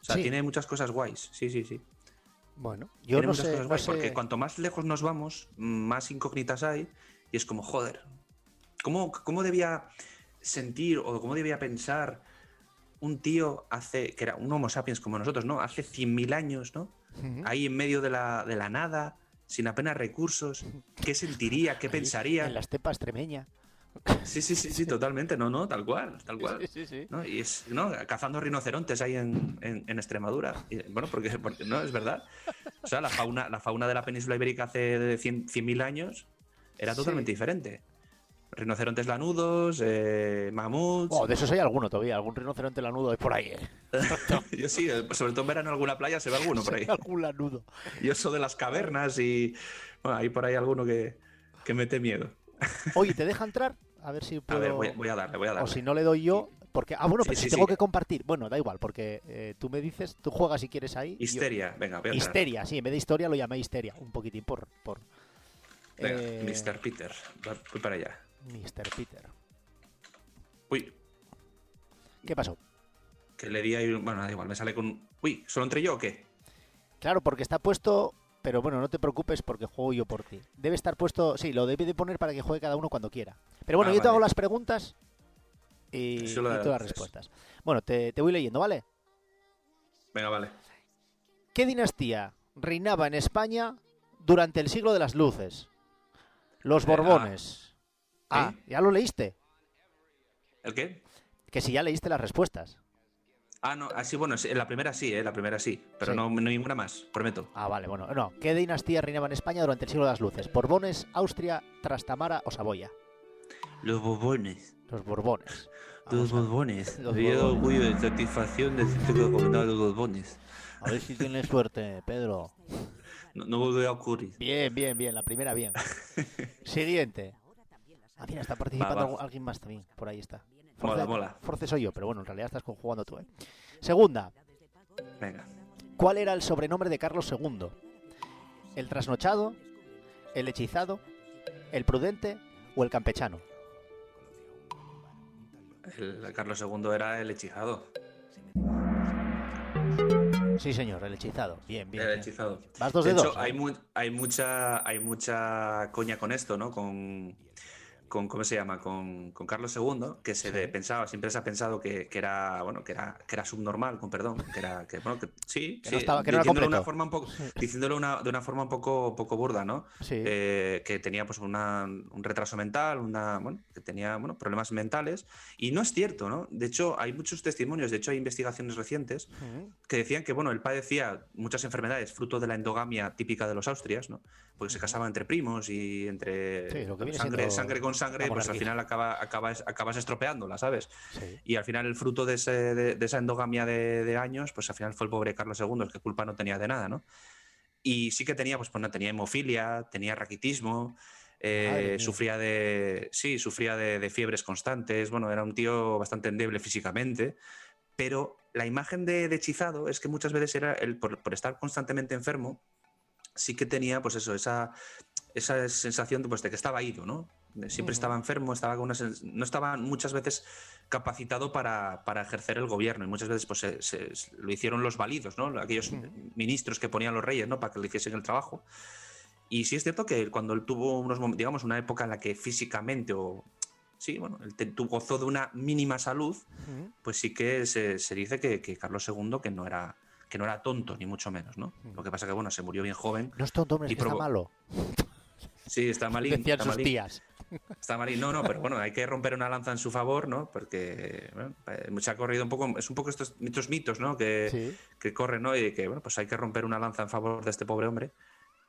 O sea, Sí. tiene muchas cosas guays, sí, sí, sí. Bueno, yo tiene no muchas sé, cosas no guays, sé- porque cuanto más lejos nos vamos, más incógnitas hay y es como, joder, ¿cómo, cómo debía sentir o cómo debía pensar un tío hace, que era un Homo sapiens como nosotros, ¿no? Hace 100.000 años, ¿no? Ahí en medio de la, de la nada, sin apenas recursos, ¿qué sentiría? ¿Qué pensaría? En la estepa extremeña. Sí, sí, sí, sí, totalmente, no, no, tal cual, tal cual. Sí, sí, sí. ¿no? Y es, ¿no? Cazando rinocerontes ahí en, en- en Extremadura. Y, bueno, porque, porque no, es verdad. O sea, la fauna, la fauna de la península ibérica hace de 100 100.000 años era Sí. totalmente diferente. Rinocerontes lanudos, eh, mamuts. Oh, de esos hay alguno todavía, algún rinoceronte lanudo hay por ahí, ¿eh? Yo sí, eh, sobre todo en verano en alguna playa se ve alguno por ahí. algún lanudo. Yo eso de las cavernas y bueno, hay por ahí alguno que, que mete miedo. Oye, ¿te deja entrar? A ver si A puedo... ver, voy, voy a darle, voy a O darle. si no le doy yo, porque... Ah, bueno, Sí, pero sí, si tengo sí. que compartir. Bueno, da igual, porque eh, tú me dices, tú juegas si quieres ahí. y yo- Histeria, venga, voy a. Histeria, sí, en vez de historia lo llamé histeria, un poquitín por... por Venga, eh, Mr. Peter, voy para allá. Mr. Peter. Uy, ¿Qué pasó? que le di ahí. Bueno, da igual, me sale con. Uy, ¿solo entre yo o qué? Claro, porque está puesto... Pero bueno, no te preocupes porque juego yo por ti. Debe estar puesto... Sí, lo debe de poner para que juegue cada uno cuando quiera. Pero bueno, Ah, yo te hago las preguntas y, y tú las respuestas. Bueno, te, te voy leyendo, ¿vale? Venga, vale. ¿Qué dinastía reinaba en España durante el siglo de las luces? Los Eh, Borbones. Ah, ¿sí? ya lo leíste. ¿El qué? Que si ya leíste las respuestas. Ah, no, así, bueno, sí, la primera sí, ¿eh? La primera sí. Pero Sí. No, no ninguna más, prometo. Ah, vale, bueno. No, ¿qué dinastía reinaba en España durante el siglo de las luces? ¿Borbones, Austria, Trastamara o Saboya? Los bobones. Los Borbones. Los Vamos a- bobones. Los Me Borbones. orgullo de satisfacción de decirte que recomendaba los bobones. A ver si tienes suerte, Pedro. No, no volverá a ocurrir. Bien, bien, bien. La primera bien. Siguiente. Ah, mira, está participando Va, va. algu- alguien más también. Por ahí está. Mola, mola. Force soy yo, pero bueno, en realidad estás jugando tú, ¿eh? Segunda. Venga. ¿Cuál era el sobrenombre de Carlos II? ¿El trasnochado? ¿El hechizado? ¿El prudente? ¿O el campechano? El Carlos II era el hechizado. Sí, señor, el hechizado. Bien, bien. El bien. hechizado. Vas dos de de hecho, dos. ¿eh? hay, mu- hay, mucha, hay mucha coña con esto, ¿no? Con, con ¿cómo se llama? Con, con Carlos II, que se de- pensaba, siempre se ha pensado que, que era, bueno, que era, que era subnormal, con perdón, que era, que, bueno, que sí, Que sí, no estaba- que no diciéndolo de completo. una forma un poco, diciéndolo una- de una forma un poco, poco burda, ¿no? Sí. Eh, que tenía pues una- un retraso mental, una, bueno, que tenía bueno, problemas mentales, y no es cierto, ¿no? De hecho, hay muchos testimonios, de hecho hay investigaciones recientes que decían que bueno, él padecía muchas enfermedades fruto de la endogamia típica de los austrias, ¿no? Porque se casaban entre primos y entre Sí, lo que sangre, siendo sangre con sangre, pues al final acaba, acabas, acabas estropeándola, ¿sabes? Sí. Y al final el fruto de, ese- de- de esa endogamia de, de años, pues al final fue el pobre Carlos II, el que culpa no tenía de nada, ¿no? Y sí que tenía, pues, pues no, tenía hemofilia, tenía raquitismo, eh, sufría de. Sí, sufría de, fiebres constantes. Bueno, era un tío bastante endeble físicamente. Pero la imagen de, de hechizado es que muchas veces era el, por, por estar constantemente enfermo, sí que tenía, pues eso, esa, esa sensación de, pues, de que estaba ido, ¿no? Siempre estaba enfermo, estaba con una no estaba muchas veces capacitado para, para ejercer el gobierno y muchas veces pues, se- se- lo hicieron los válidos, ¿no? aquellos ministros que ponían los reyes ¿no? para que le hiciesen el trabajo. Y sí es cierto que cuando él tuvo unos digamos, una época en la que físicamente o sí, bueno, él gozó de una mínima salud, pues sí que se, se dice que, que Carlos II que no era que no era tonto ni mucho menos, ¿no? Lo que pasa que bueno, se murió bien joven. No es tonto, hombre, es Y que está malo. Sí, está malín. Decían está sus malín. tías. Está malín. No, no, pero bueno, hay que romper una lanza en su favor, ¿no? Porque bueno, eh, se ha corrido un poco, es un poco estos, estos mitos, ¿no? Que, Sí. que corren, ¿no? Y que, bueno, pues hay que romper una lanza en favor de este pobre hombre.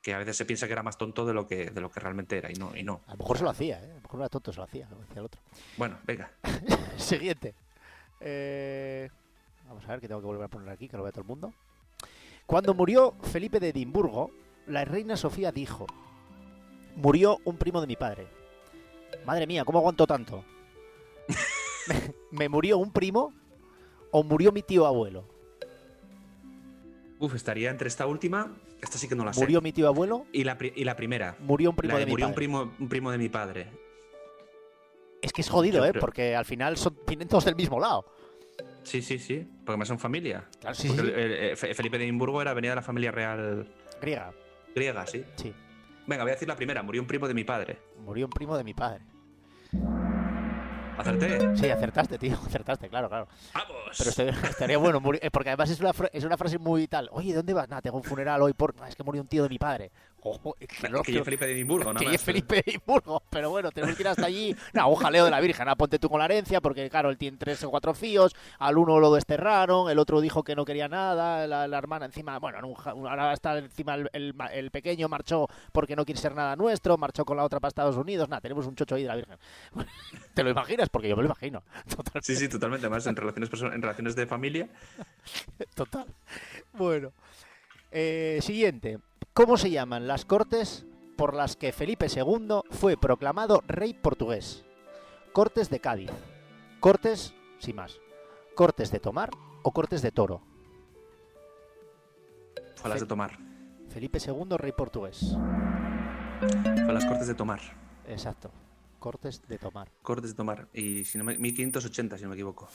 que a veces se piensa que era más tonto de lo que, de lo que realmente era y no, y no. A lo mejor se lo hacía, ¿eh? A lo mejor era tonto, se lo hacía, como decía el otro. Bueno, venga. Siguiente. Eh, vamos a ver que tengo que volver a poner aquí, que lo vea todo el mundo. Cuando murió Felipe de Edimburgo, la reina Sofía dijo: Murió un primo de mi padre. Madre mía, ¿cómo aguanto tanto? ¿Me, me murió un primo o murió mi tío abuelo? Uf, estaría entre esta última, esta sí que no la sé. ¿Murió mi tío abuelo? Y la, pri- y la primera. Murió un primo de, de mi murió un padre. primo, un primo de mi padre. Es que es jodido, Yo ¿eh? creo- Porque al final son, vienen todos del mismo lado. Sí, sí, sí. Porque me son familia. Claro, sí, Porque sí, el- el- el Fe- Felipe de Edimburgo era venía de la familia real Griega, griega, sí. sí. Venga, voy a decir la primera. Murió un primo de mi padre. Murió un primo de mi padre. Acerté. Sí, acertaste, tío. Acertaste, claro, claro. ¡Vamos! Pero estaría, estaría bueno, eh, porque además es una, es una frase muy tal. Oye, ¿dónde vas? Nada, tengo un funeral hoy por... "Ah, Es que murió un tío de mi padre. Ojo, es que no, que yo Felipe de Edimburgo, nada que más. es Felipe de Edimburgo, pero bueno, tenemos que ir hasta allí. No, un jaleo de la Virgen, ah, ponte tú con la herencia, porque claro, él tiene tres o cuatro fíos, al uno lo desterraron, el otro dijo que no quería nada, la, la hermana encima, bueno, un ahora está encima el, el ma- el pequeño marchó porque no quiere ser nada nuestro, marchó con la otra para Estados Unidos, nada, tenemos un chocho ahí de la Virgen. ¿Te lo imaginas? Porque yo me lo imagino. Sí, sí, totalmente. Además, en relaciones, en relaciones de familia. Total. Bueno. Eh, siguiente. ¿Cómo se llaman las cortes por las que Felipe II fue proclamado rey portugués? Cortes de Cádiz. Cortes, sin más. Cortes de Tomar o Cortes de Toro. Fue las de tomar. Felipe II, rey portugués. Fue las cortes de tomar. Exacto. Cortes de Tomar. Cortes de tomar. Y si no me, 1580, si no me equivoco.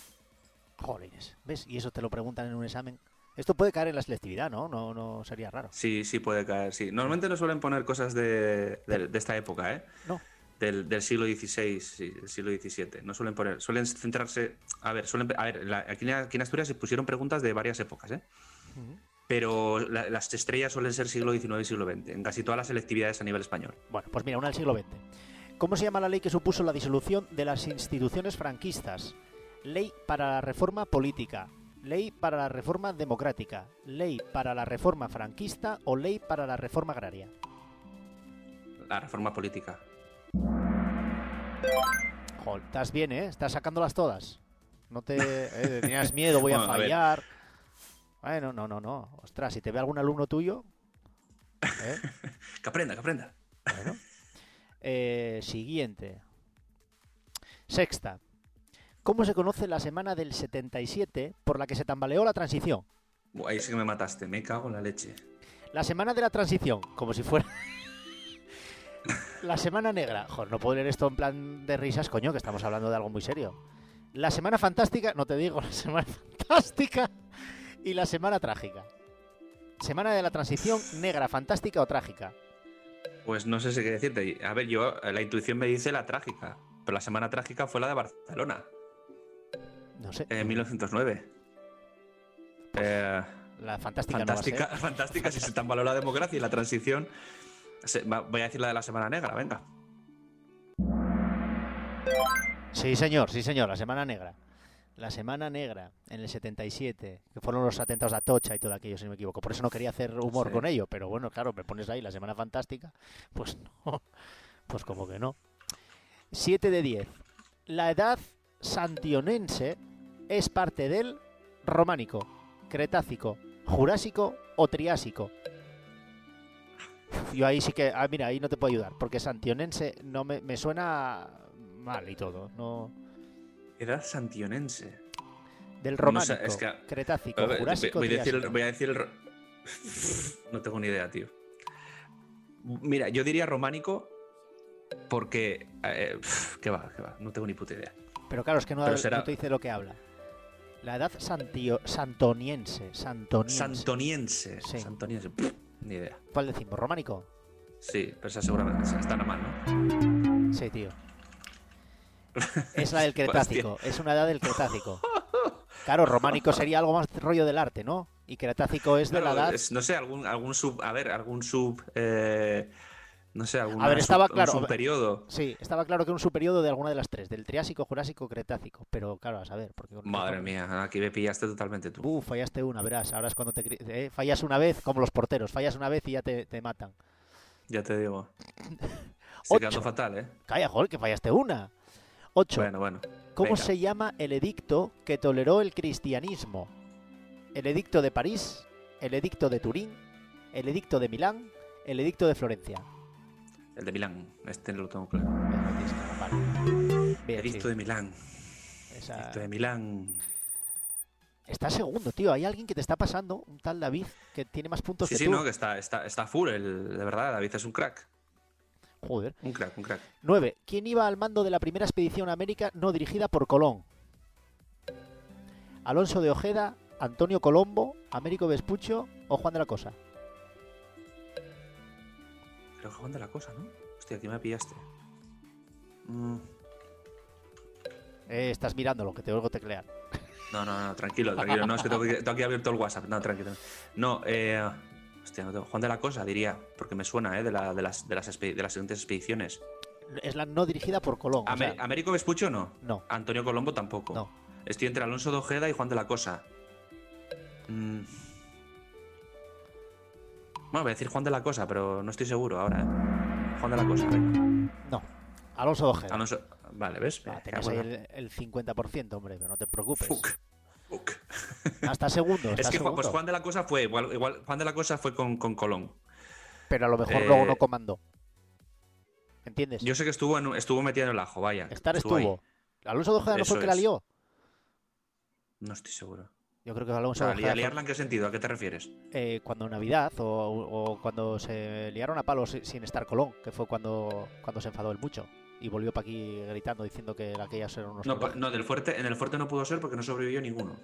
Jolines. ¿Ves? Y eso te lo preguntan en un examen. Esto puede caer en la selectividad, ¿no? No, no sería raro. Sí, sí puede caer, sí. Normalmente no suelen poner cosas de, de- de esta época, ¿eh? No. Del, del siglo XVI, sí, del siglo XVII. No suelen poner, suelen centrarse... A ver, suelen, a ver la- aquí, en, aquí en Asturias se pusieron preguntas de varias épocas, ¿eh? Pero la- las estrellas suelen ser siglo XIX y siglo XX, en casi todas las selectividades a nivel español. Bueno, pues mira, una del siglo XX. ¿Cómo se llama la ley que supuso la disolución de las instituciones franquistas? Ley para la reforma política, ley para la reforma democrática, ley para la reforma franquista o ley para la reforma agraria. La reforma política. Joder, estás bien, ¿eh? Estás sacándolas todas. No te eh, tenías miedo, voy a Bueno, a ver. fallar. Bueno, no, no, no. Ostras, si te ve algún alumno tuyo. ¿eh? Que aprenda, que aprenda. Bueno. Eh, siguiente. Sexta. ¿Cómo se conoce la semana del 77 por la que se tambaleó la transición? Buah, Ahí sí que me mataste, me cago en la leche. La semana de la transición, como si fuera... la semana negra. Joder, no puedo leer esto en plan de risas, coño, que estamos hablando de algo muy serio. La semana fantástica, no te digo, la semana fantástica y la semana trágica. Semana de la transición negra, fantástica o trágica. Pues no sé si qué decirte. A ver, yo, la intuición me dice la trágica. Pero la semana trágica fue la de Barcelona, No sé. en 1909. Eh, La fantástica no fantástica, fantástica, si se tambaló la democracia y la transición. se- va- voy a decir la de la semana negra, venga. Sí, señor, sí, señor, la Semana Negra. La Semana Negra, en el 77, que fueron los atentados de Atocha y todo aquello, si no me equivoco. Por eso no quería hacer humor Sí. con ello, pero bueno, claro, me pones ahí la Semana Fantástica, pues no, pues como que no. 7 de 10. La edad santionense es parte del románico, cretácico, jurásico o triásico. Yo ahí sí que, ah, mira, ahí no te puedo ayudar, porque santionense no me, me suena mal y todo, no Edad santionense. del No románico, es que- cretácico, ver, jurásico, voy, a decir, triásico. voy a decir el No tengo ni idea, tío. Mira, yo diría románico porque... eh, ¿Qué va? ¿Qué va? No tengo ni puta idea. Pero claro, es que no, será- te dice lo que habla. La edad santio, santoniense, santoniense. Santoniense. Sí. Santoniense. pff, ni idea. ¿Cuál decimos? ¿Románico? Sí, pero esa seguramente está nada mal, ¿no? Sí, tío. Es la del Cretácico, es una edad del Cretácico. Claro, románico sería algo más rollo del arte, ¿no? Y Cretácico es de Claro, la edad... es- no sé, algún, algún sub... A ver, algún sub... eh, no sé, algún A ver, estaba claro, Un. Sí, estaba claro que un subperiodo de alguna de las tres, del Triásico, Jurásico, Cretácico. Pero claro, a saber, porque... con- Madre mía, aquí me pillaste totalmente tú. Uh, fallaste una, verás. Ahora es cuando te... eh, fallas una vez, como los porteros. Fallas una vez y ya te, te matan. Ya te digo. Quedando fatal, ¿eh? Calla, joder, que fallaste una. 8. Bueno, bueno. ¿Cómo venga. se llama el edicto que toleró el cristianismo? ¿El edicto de París? ¿El edicto de Turín? ¿El edicto de Milán? ¿El edicto de Florencia? El de Milán. Este lo tengo claro. Vale. Bien, sí, de Milán. esa- Edicto de Milán. Está segundo, tío. Hay alguien que te está pasando, un tal David, que tiene más puntos Sí, que sí, tú. no, que está, está, está full. El, de verdad, David es un crack. Joder. Un crack, un crack. 9. ¿Quién iba al mando de la primera expedición a América no dirigida por Colón? ¿Alonso de Ojeda, Antonio Colombo, Américo Vespucho o Juan de la Cosa? Creo que Juan de la cosa, ¿no? Hostia, aquí me pillaste. Mm, Eh, estás mirándolo, que te oigo teclear. No, no, no, tranquilo, tranquilo. No, es que tengo, que- tengo aquí abierto el WhatsApp. No, tranquilo. No, eh. Hostia, no tengo. Juan de la Cosa, diría, porque me suena, ¿eh? De, la- de las, de, las, de las siguientes expediciones. Es la no dirigida por Colón. o Amé- sea, Américo Vespucho no. no. Antonio Colombo tampoco. No. Estoy entre Alonso de Ojeda y Juan de la Cosa. Mm. Bueno, voy a decir Juan de la Cosa, pero no estoy seguro ahora, ¿eh? Juan de la Cosa, venga. No. Alonso de Ojeda. Alonso. Vale, ¿ves? Ah, Eh, tenías ahí el, el 50%, hombre, pero no te preocupes. Fuck. Fuck. Hasta segundo. Es que Juan, pues segundo. Juan de la Cosa fue, igual, igual Juan de la Cosa fue con, con Colón. Pero a lo mejor Eh, luego no comandó. ¿Entiendes? Yo sé que estuvo, en- estuvo metido en el ajo, vaya. Estar estuvo estuvo. Alonso de Ojeda no fue el que la lió. No estoy seguro. Yo creo que Alonso Ojeda fue- ¿liarla en qué sentido? ¿A qué te refieres? eh, cuando Navidad o, o cuando se liaron a palos si- sin estar Colón, que fue cuando, cuando se enfadó el mucho y volvió para aquí gritando diciendo que aquellas eran unos No, del fuerte, en el fuerte no pudo ser porque no sobrevivió ninguno.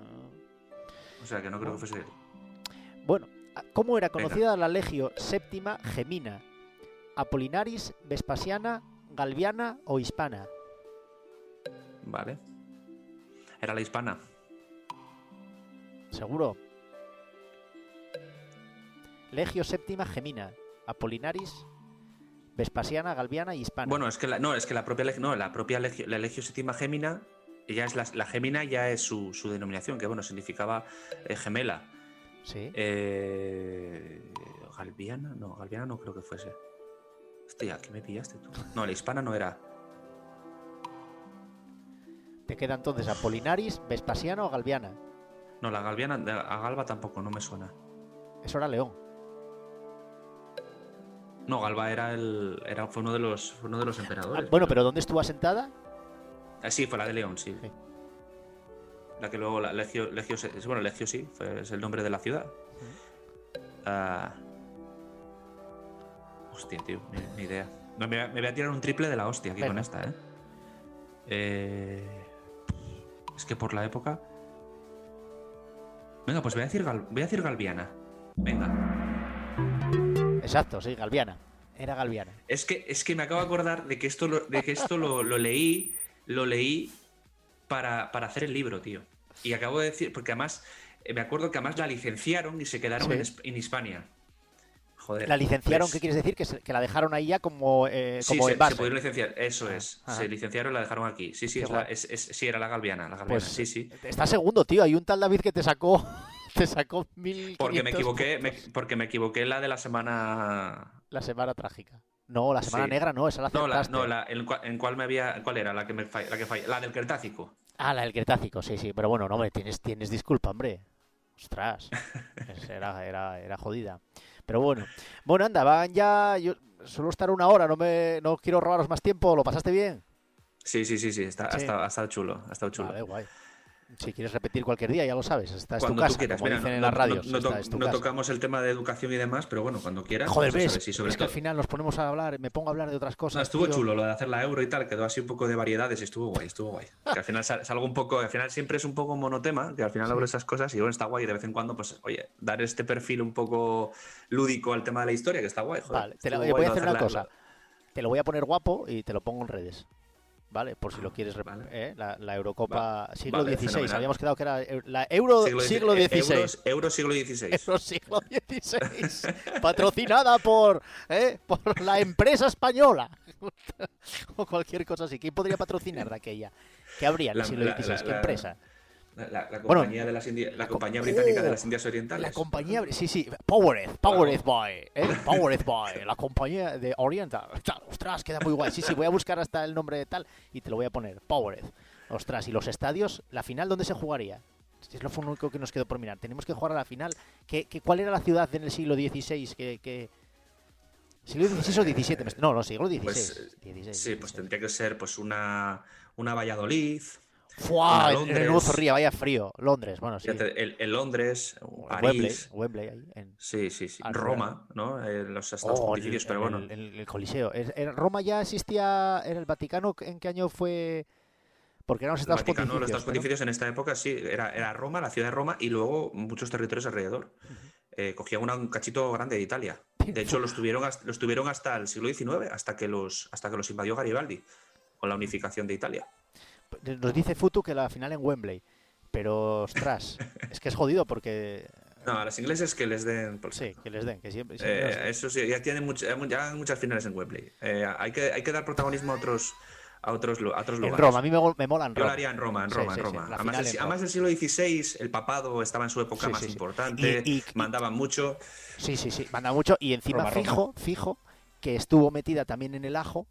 Ah. O sea que no creo que fuese él. Bueno, ¿cómo era Venga. conocida la legio séptima gemina? ¿Apolinaris, Vespasiana, Galviana o Hispana? Vale. Era la hispana. ¿Seguro? Legio séptima gemina. Apolinaris, Vespasiana, Galviana y Hispana. Bueno, es que la, no, es que la propia legio, no, la propia legio, la legio séptima gemina, ya es la, la gemina ya es su, su denominación, que bueno, significaba eh, gemela. sí. Eh, Galviana, no, Galviana no creo que fuese. Hostia, ¿qué me pillaste tú? No, la hispana no era. Te queda entonces Apolinaris, Vespasiana o Galviana. No, la Galviana, a Galba tampoco, no me suena. Eso era León. No, Galba era el, era, fue uno de los, uno de los Ah, emperadores. bueno, pero ¿dónde estuvo asentada? Ah, sí, fue la de León, sí. Sí. La que luego la Legio, Legio, bueno, Legio sí, fue, es el nombre de la ciudad. Ah. hostia, tío, ni, ni idea. No, me, voy a- me voy a tirar un triple de la hostia aquí con esta, ¿eh? Eh, Es que por la época. Venga, pues voy a decir, Gal- voy a decir Galviana. Venga. Exacto, sí, Galviana. Era Galviana. Es que, es que me acabo de acordar de que esto lo, de que esto lo, lo leí, lo leí para, para hacer el libro, tío. Y acabo de decir, porque además, eh, me acuerdo que además la licenciaron y se quedaron Sí. en, en Hispania. Joder. La licenciaron, pues- ¿qué quieres decir? Que, se- que la dejaron ahí ya como, eh, Sí, como se, en base. se pudieron licenciar, eso Ah, es. ajá. Se licenciaron y la dejaron aquí. Sí, sí, es la- guay. es- es- sí, era la galviana, la galviana. Pues sí, sí. Está segundo, tío. Hay un tal David que te sacó. Te sacó mil. Porque me equivoqué, me- porque me equivoqué la de la semana. La semana trágica. No, la semana Sí. negra no, esa la No, la, acertaste. no, la, en, cuál me había. ¿Cuál era? La que me falla, la que falla. La del Cretácico. Ah, la del Cretácico, sí, sí. Pero bueno, no, hombre, tienes, tienes disculpa, hombre. Ostras. Es- Era, era, era jodida. Pero bueno. Bueno, anda, van ya. Yo suelo estar una hora, no me no quiero robaros más tiempo. ¿Lo pasaste bien? Sí, sí, sí, sí. Está, Sí. Ha, estado, ha estado chulo. Ha estado chulo. Vale, guay. Si quieres repetir cualquier día, ya lo sabes. Esta es tu Cuando casa, tú quieras. como Mira, dicen no, en las radios. no- es tocamos el tema de educación y demás, pero bueno, cuando quieras. Joder, pues, ves, sabes, y sobre es que al final nos ponemos a hablar, me pongo a hablar de otras No, cosas. estuvo tío. chulo lo de hacer la euro y tal, quedó así un poco de variedades y estuvo guay, estuvo guay. Que al final sal- salgo un poco, al final siempre es un poco monotema, que al final hablo esas cosas y bueno, está guay y de vez en cuando, pues, oye, dar este perfil un poco lúdico al tema de la historia, que está guay, joder. Vale, te la- voy a hacer una cosa. Te lo voy a poner guapo y te lo pongo en redes. ¿Vale? Por si lo quieres. rep- Vale. ¿eh? la, la Eurocopa siglo vale, XVI. fenomenal. Habíamos quedado que era la Euro siglo, siglo XVI. Euros- Euro siglo XVI. Euro siglo XVI. Patrocinada por, ¿eh? por la empresa española. o cualquier cosa así. ¿Quién podría patrocinar de aquella? ¿Qué habría en el siglo XVI? la- ¿Qué la- compañía, de las la compañía británica de las oh, Indias Orientales. La compañía, sí, sí, Powereth, Powereth Boy, ¿eh? Powereth Boy, la compañía de Oriental. Ostras, queda muy guay. Sí, sí, voy a buscar hasta el nombre de tal y te lo voy a poner, Powereth. Ostras, y los estadios, la final, ¿dónde se jugaría? Es lo único que nos quedó por mirar. Tenemos que jugar a la final. ¿Qué, cuál era la ciudad en el siglo XVI que, que... ¿Siglo XVI o XVII? No, no, siglo XVI. Pues, sí, pues tendría que ser pues una, una Valladolid, ¡Fua! En el nuevo Zorrilla, vaya frío. Londres, bueno, sí. El, Londres, París. Wembley. Sí, sí, sí. Roma, ¿no? Eh, los Estados oh, pero bueno. El, Coliseo. ¿En Roma ya existía en el Vaticano? ¿En qué año fue...? Porque eran los Estados Pontificios. los Estados Pontificios en esta época sí, era, era, Roma, la ciudad de Roma y luego muchos territorios alrededor. Eh, cogían un cachito grande de Italia. De hecho, los tuvieron, los tuvieron hasta el siglo XIX, hasta que, los, hasta que los invadió Garibaldi, con la unificación de Italia. Nos dice Futu que la final en Wembley. Pero, ostras, es que es jodido porque. No, a los ingleses que les den. Sí, que les den, que siempre. Eh, eso sí, ya tienen ya muchas finales en Wembley. Eh, hay, que, hay que dar protagonismo a otros. A otros, a otros lugares. En Roma, a mí me, me mola en Roma. Yo lo haría en Roma, en Roma, en Roma. además, del siglo XVI, el papado estaba en su época más importante, y, mandaban mucho. Sí, sí, sí, mandaba mucho. Y encima, fijo, fijo, que estuvo metida también en el ajo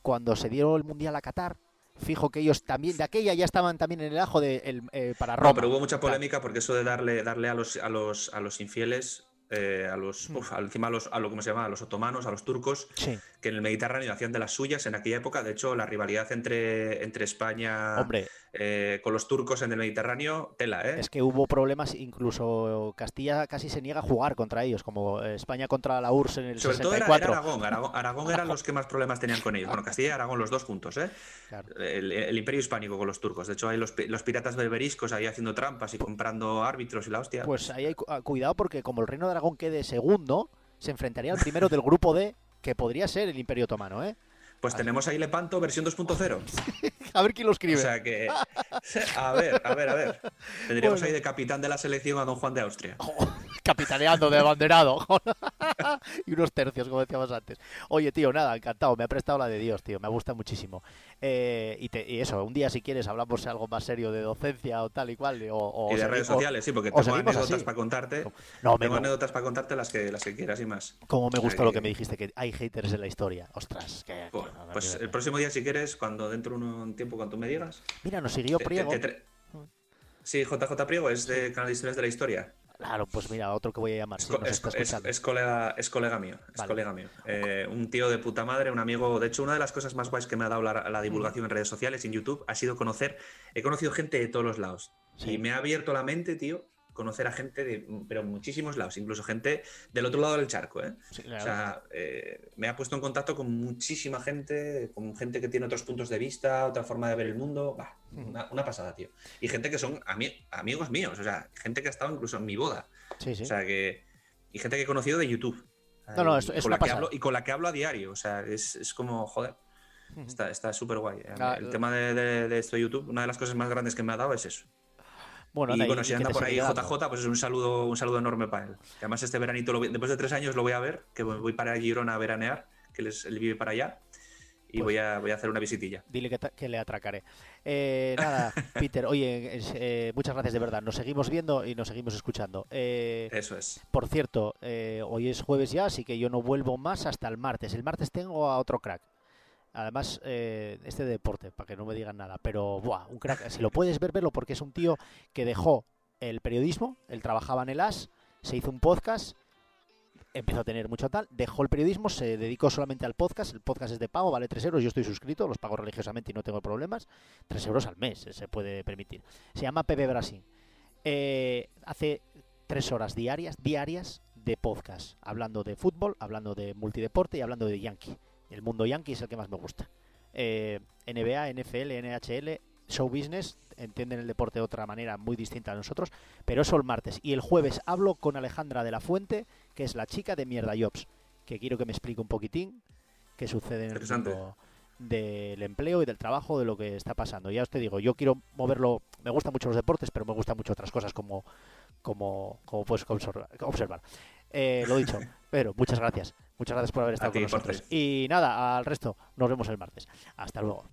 cuando se dio el Mundial a Qatar fijo que ellos también, de aquella ya estaban también en el ajo de, el, eh, para Roma. No, pero hubo mucha polémica porque eso de darle, darle a, los, a, los, a los infieles eh, a los, mm. encima a los, a lo ¿cómo se llama? A los otomanos, a los turcos, que en el Mediterráneo hacían de las suyas en aquella época. De hecho, la rivalidad entre, entre España eh, con los turcos en el Mediterráneo, tela, ¿eh? Es que hubo problemas, incluso Castilla casi se niega a jugar contra ellos, como España contra la URSS en el Sobre todo era, Aragón. Aragón, eran los que más problemas tenían con ellos. Bueno, Castilla y Aragón los dos juntos, ¿eh? El, imperio hispánico con los turcos. De hecho, hay los, los piratas berberiscos ahí haciendo trampas y comprando árbitros y la hostia. Pues ahí hay ah, cuidado porque como el reino de Aragón quede segundo, se enfrentaría al primero del grupo D, que podría ser el Imperio Otomano, ¿eh? Pues tenemos ahí Lepanto versión 2.0. a ver quién lo escribe. O sea que. A ver, a ver, a ver. Tendríamos ahí de capitán de la selección a don Juan de Austria. Capitaneando de abanderado. y unos tercios, como decíamos antes. Oye, tío, nada, encantado. Me ha prestado la de Dios, tío. Me gusta muchísimo. Eh, y, eso, un día si quieres hablamos algo más serio de docencia o tal y cual. O, y de redes sociales, sí, porque tengo anécdotas para contarte. No, tengo anécdotas para contarte las que, las que quieras y más. Como me gustó lo que me dijiste, que hay haters en la historia. Ostras, que pues el próximo día, si quieres, cuando dentro de un tiempo, cuando tú me digas. Mira, nos siguió Priego. Sí, JJ Priego es de Canal de Historias de la Historia. Claro, pues mira, otro que voy a llamar. es, colega, es colega mío. Es colega mío. Eh, un tío de puta madre, un amigo. De hecho, una de las cosas más guays que me ha dado la, divulgación en redes sociales, en YouTube, ha sido conocer. He conocido gente de todos los lados. Y me ha abierto la mente, tío, conocer a gente de pero muchísimos lados, incluso gente del otro lado del charco. ¿eh? O sea, eh, me ha puesto en contacto con muchísima gente, con gente que tiene otros puntos de vista, otra forma de ver el mundo. una, pasada, tío. Y gente que son amigos míos, o sea, gente que ha estado incluso en mi boda. O sea, que. Y gente que he conocido de YouTube. No, no, es, hablo, y con la que hablo a diario. O sea, es, como, joder. Está súper guay. Ah, el tema de, de, de, esto de YouTube, una de las cosas más grandes que me ha dado es eso. Bueno, y bueno, si anda por ahí JJ, pues es un saludo, un saludo enorme para él. además este veranito, después de tres años lo voy a ver, que voy para Girona a veranear, que él, vive para allá. Y pues voy, a, voy a hacer una visitilla. Dile que, le atracaré. Eh, nada, Peter, oye, eh, muchas gracias de verdad. Nos seguimos viendo y nos seguimos escuchando. Eh, Eso es. Por cierto, hoy es jueves ya, así que yo no vuelvo más hasta el martes. El martes tengo a otro crack. Además, eh, este deporte, para que no me digan nada, pero buah, un crack. Si lo puedes ver, verlo, porque es un tío que dejó el periodismo, él trabajaba en el AS, se hizo un podcast, empezó a tener mucho tal, dejó el periodismo, se dedicó solamente al podcast, el podcast es de pago, vale 3 euros, yo estoy suscrito, los pago religiosamente y no tengo problemas, 3 euros al mes se puede permitir. Se llama Pepe Brasil. Eh, hace 3 horas diarias, diarias de podcast, hablando de fútbol, hablando de multideporte y hablando de Yankee. El mundo yankee es el que más me gusta. Eh, NBA, NFL, NHL, show business, entienden el deporte de otra manera muy distinta a nosotros, pero eso el martes. Y el jueves hablo con Alejandra de la Fuente, que es la chica de Mierda Jobs, que quiero que me explique un poquitín qué sucede en el mundo del empleo y del trabajo, de lo que está pasando. Ya os te digo, yo quiero moverlo, me gustan mucho los deportes, pero me gustan mucho otras cosas como, como, como puedes observar. Eh, lo dicho, pero muchas gracias. Muchas gracias por haber estado con nosotros. Y nada, al resto, nos vemos el martes. Hasta luego.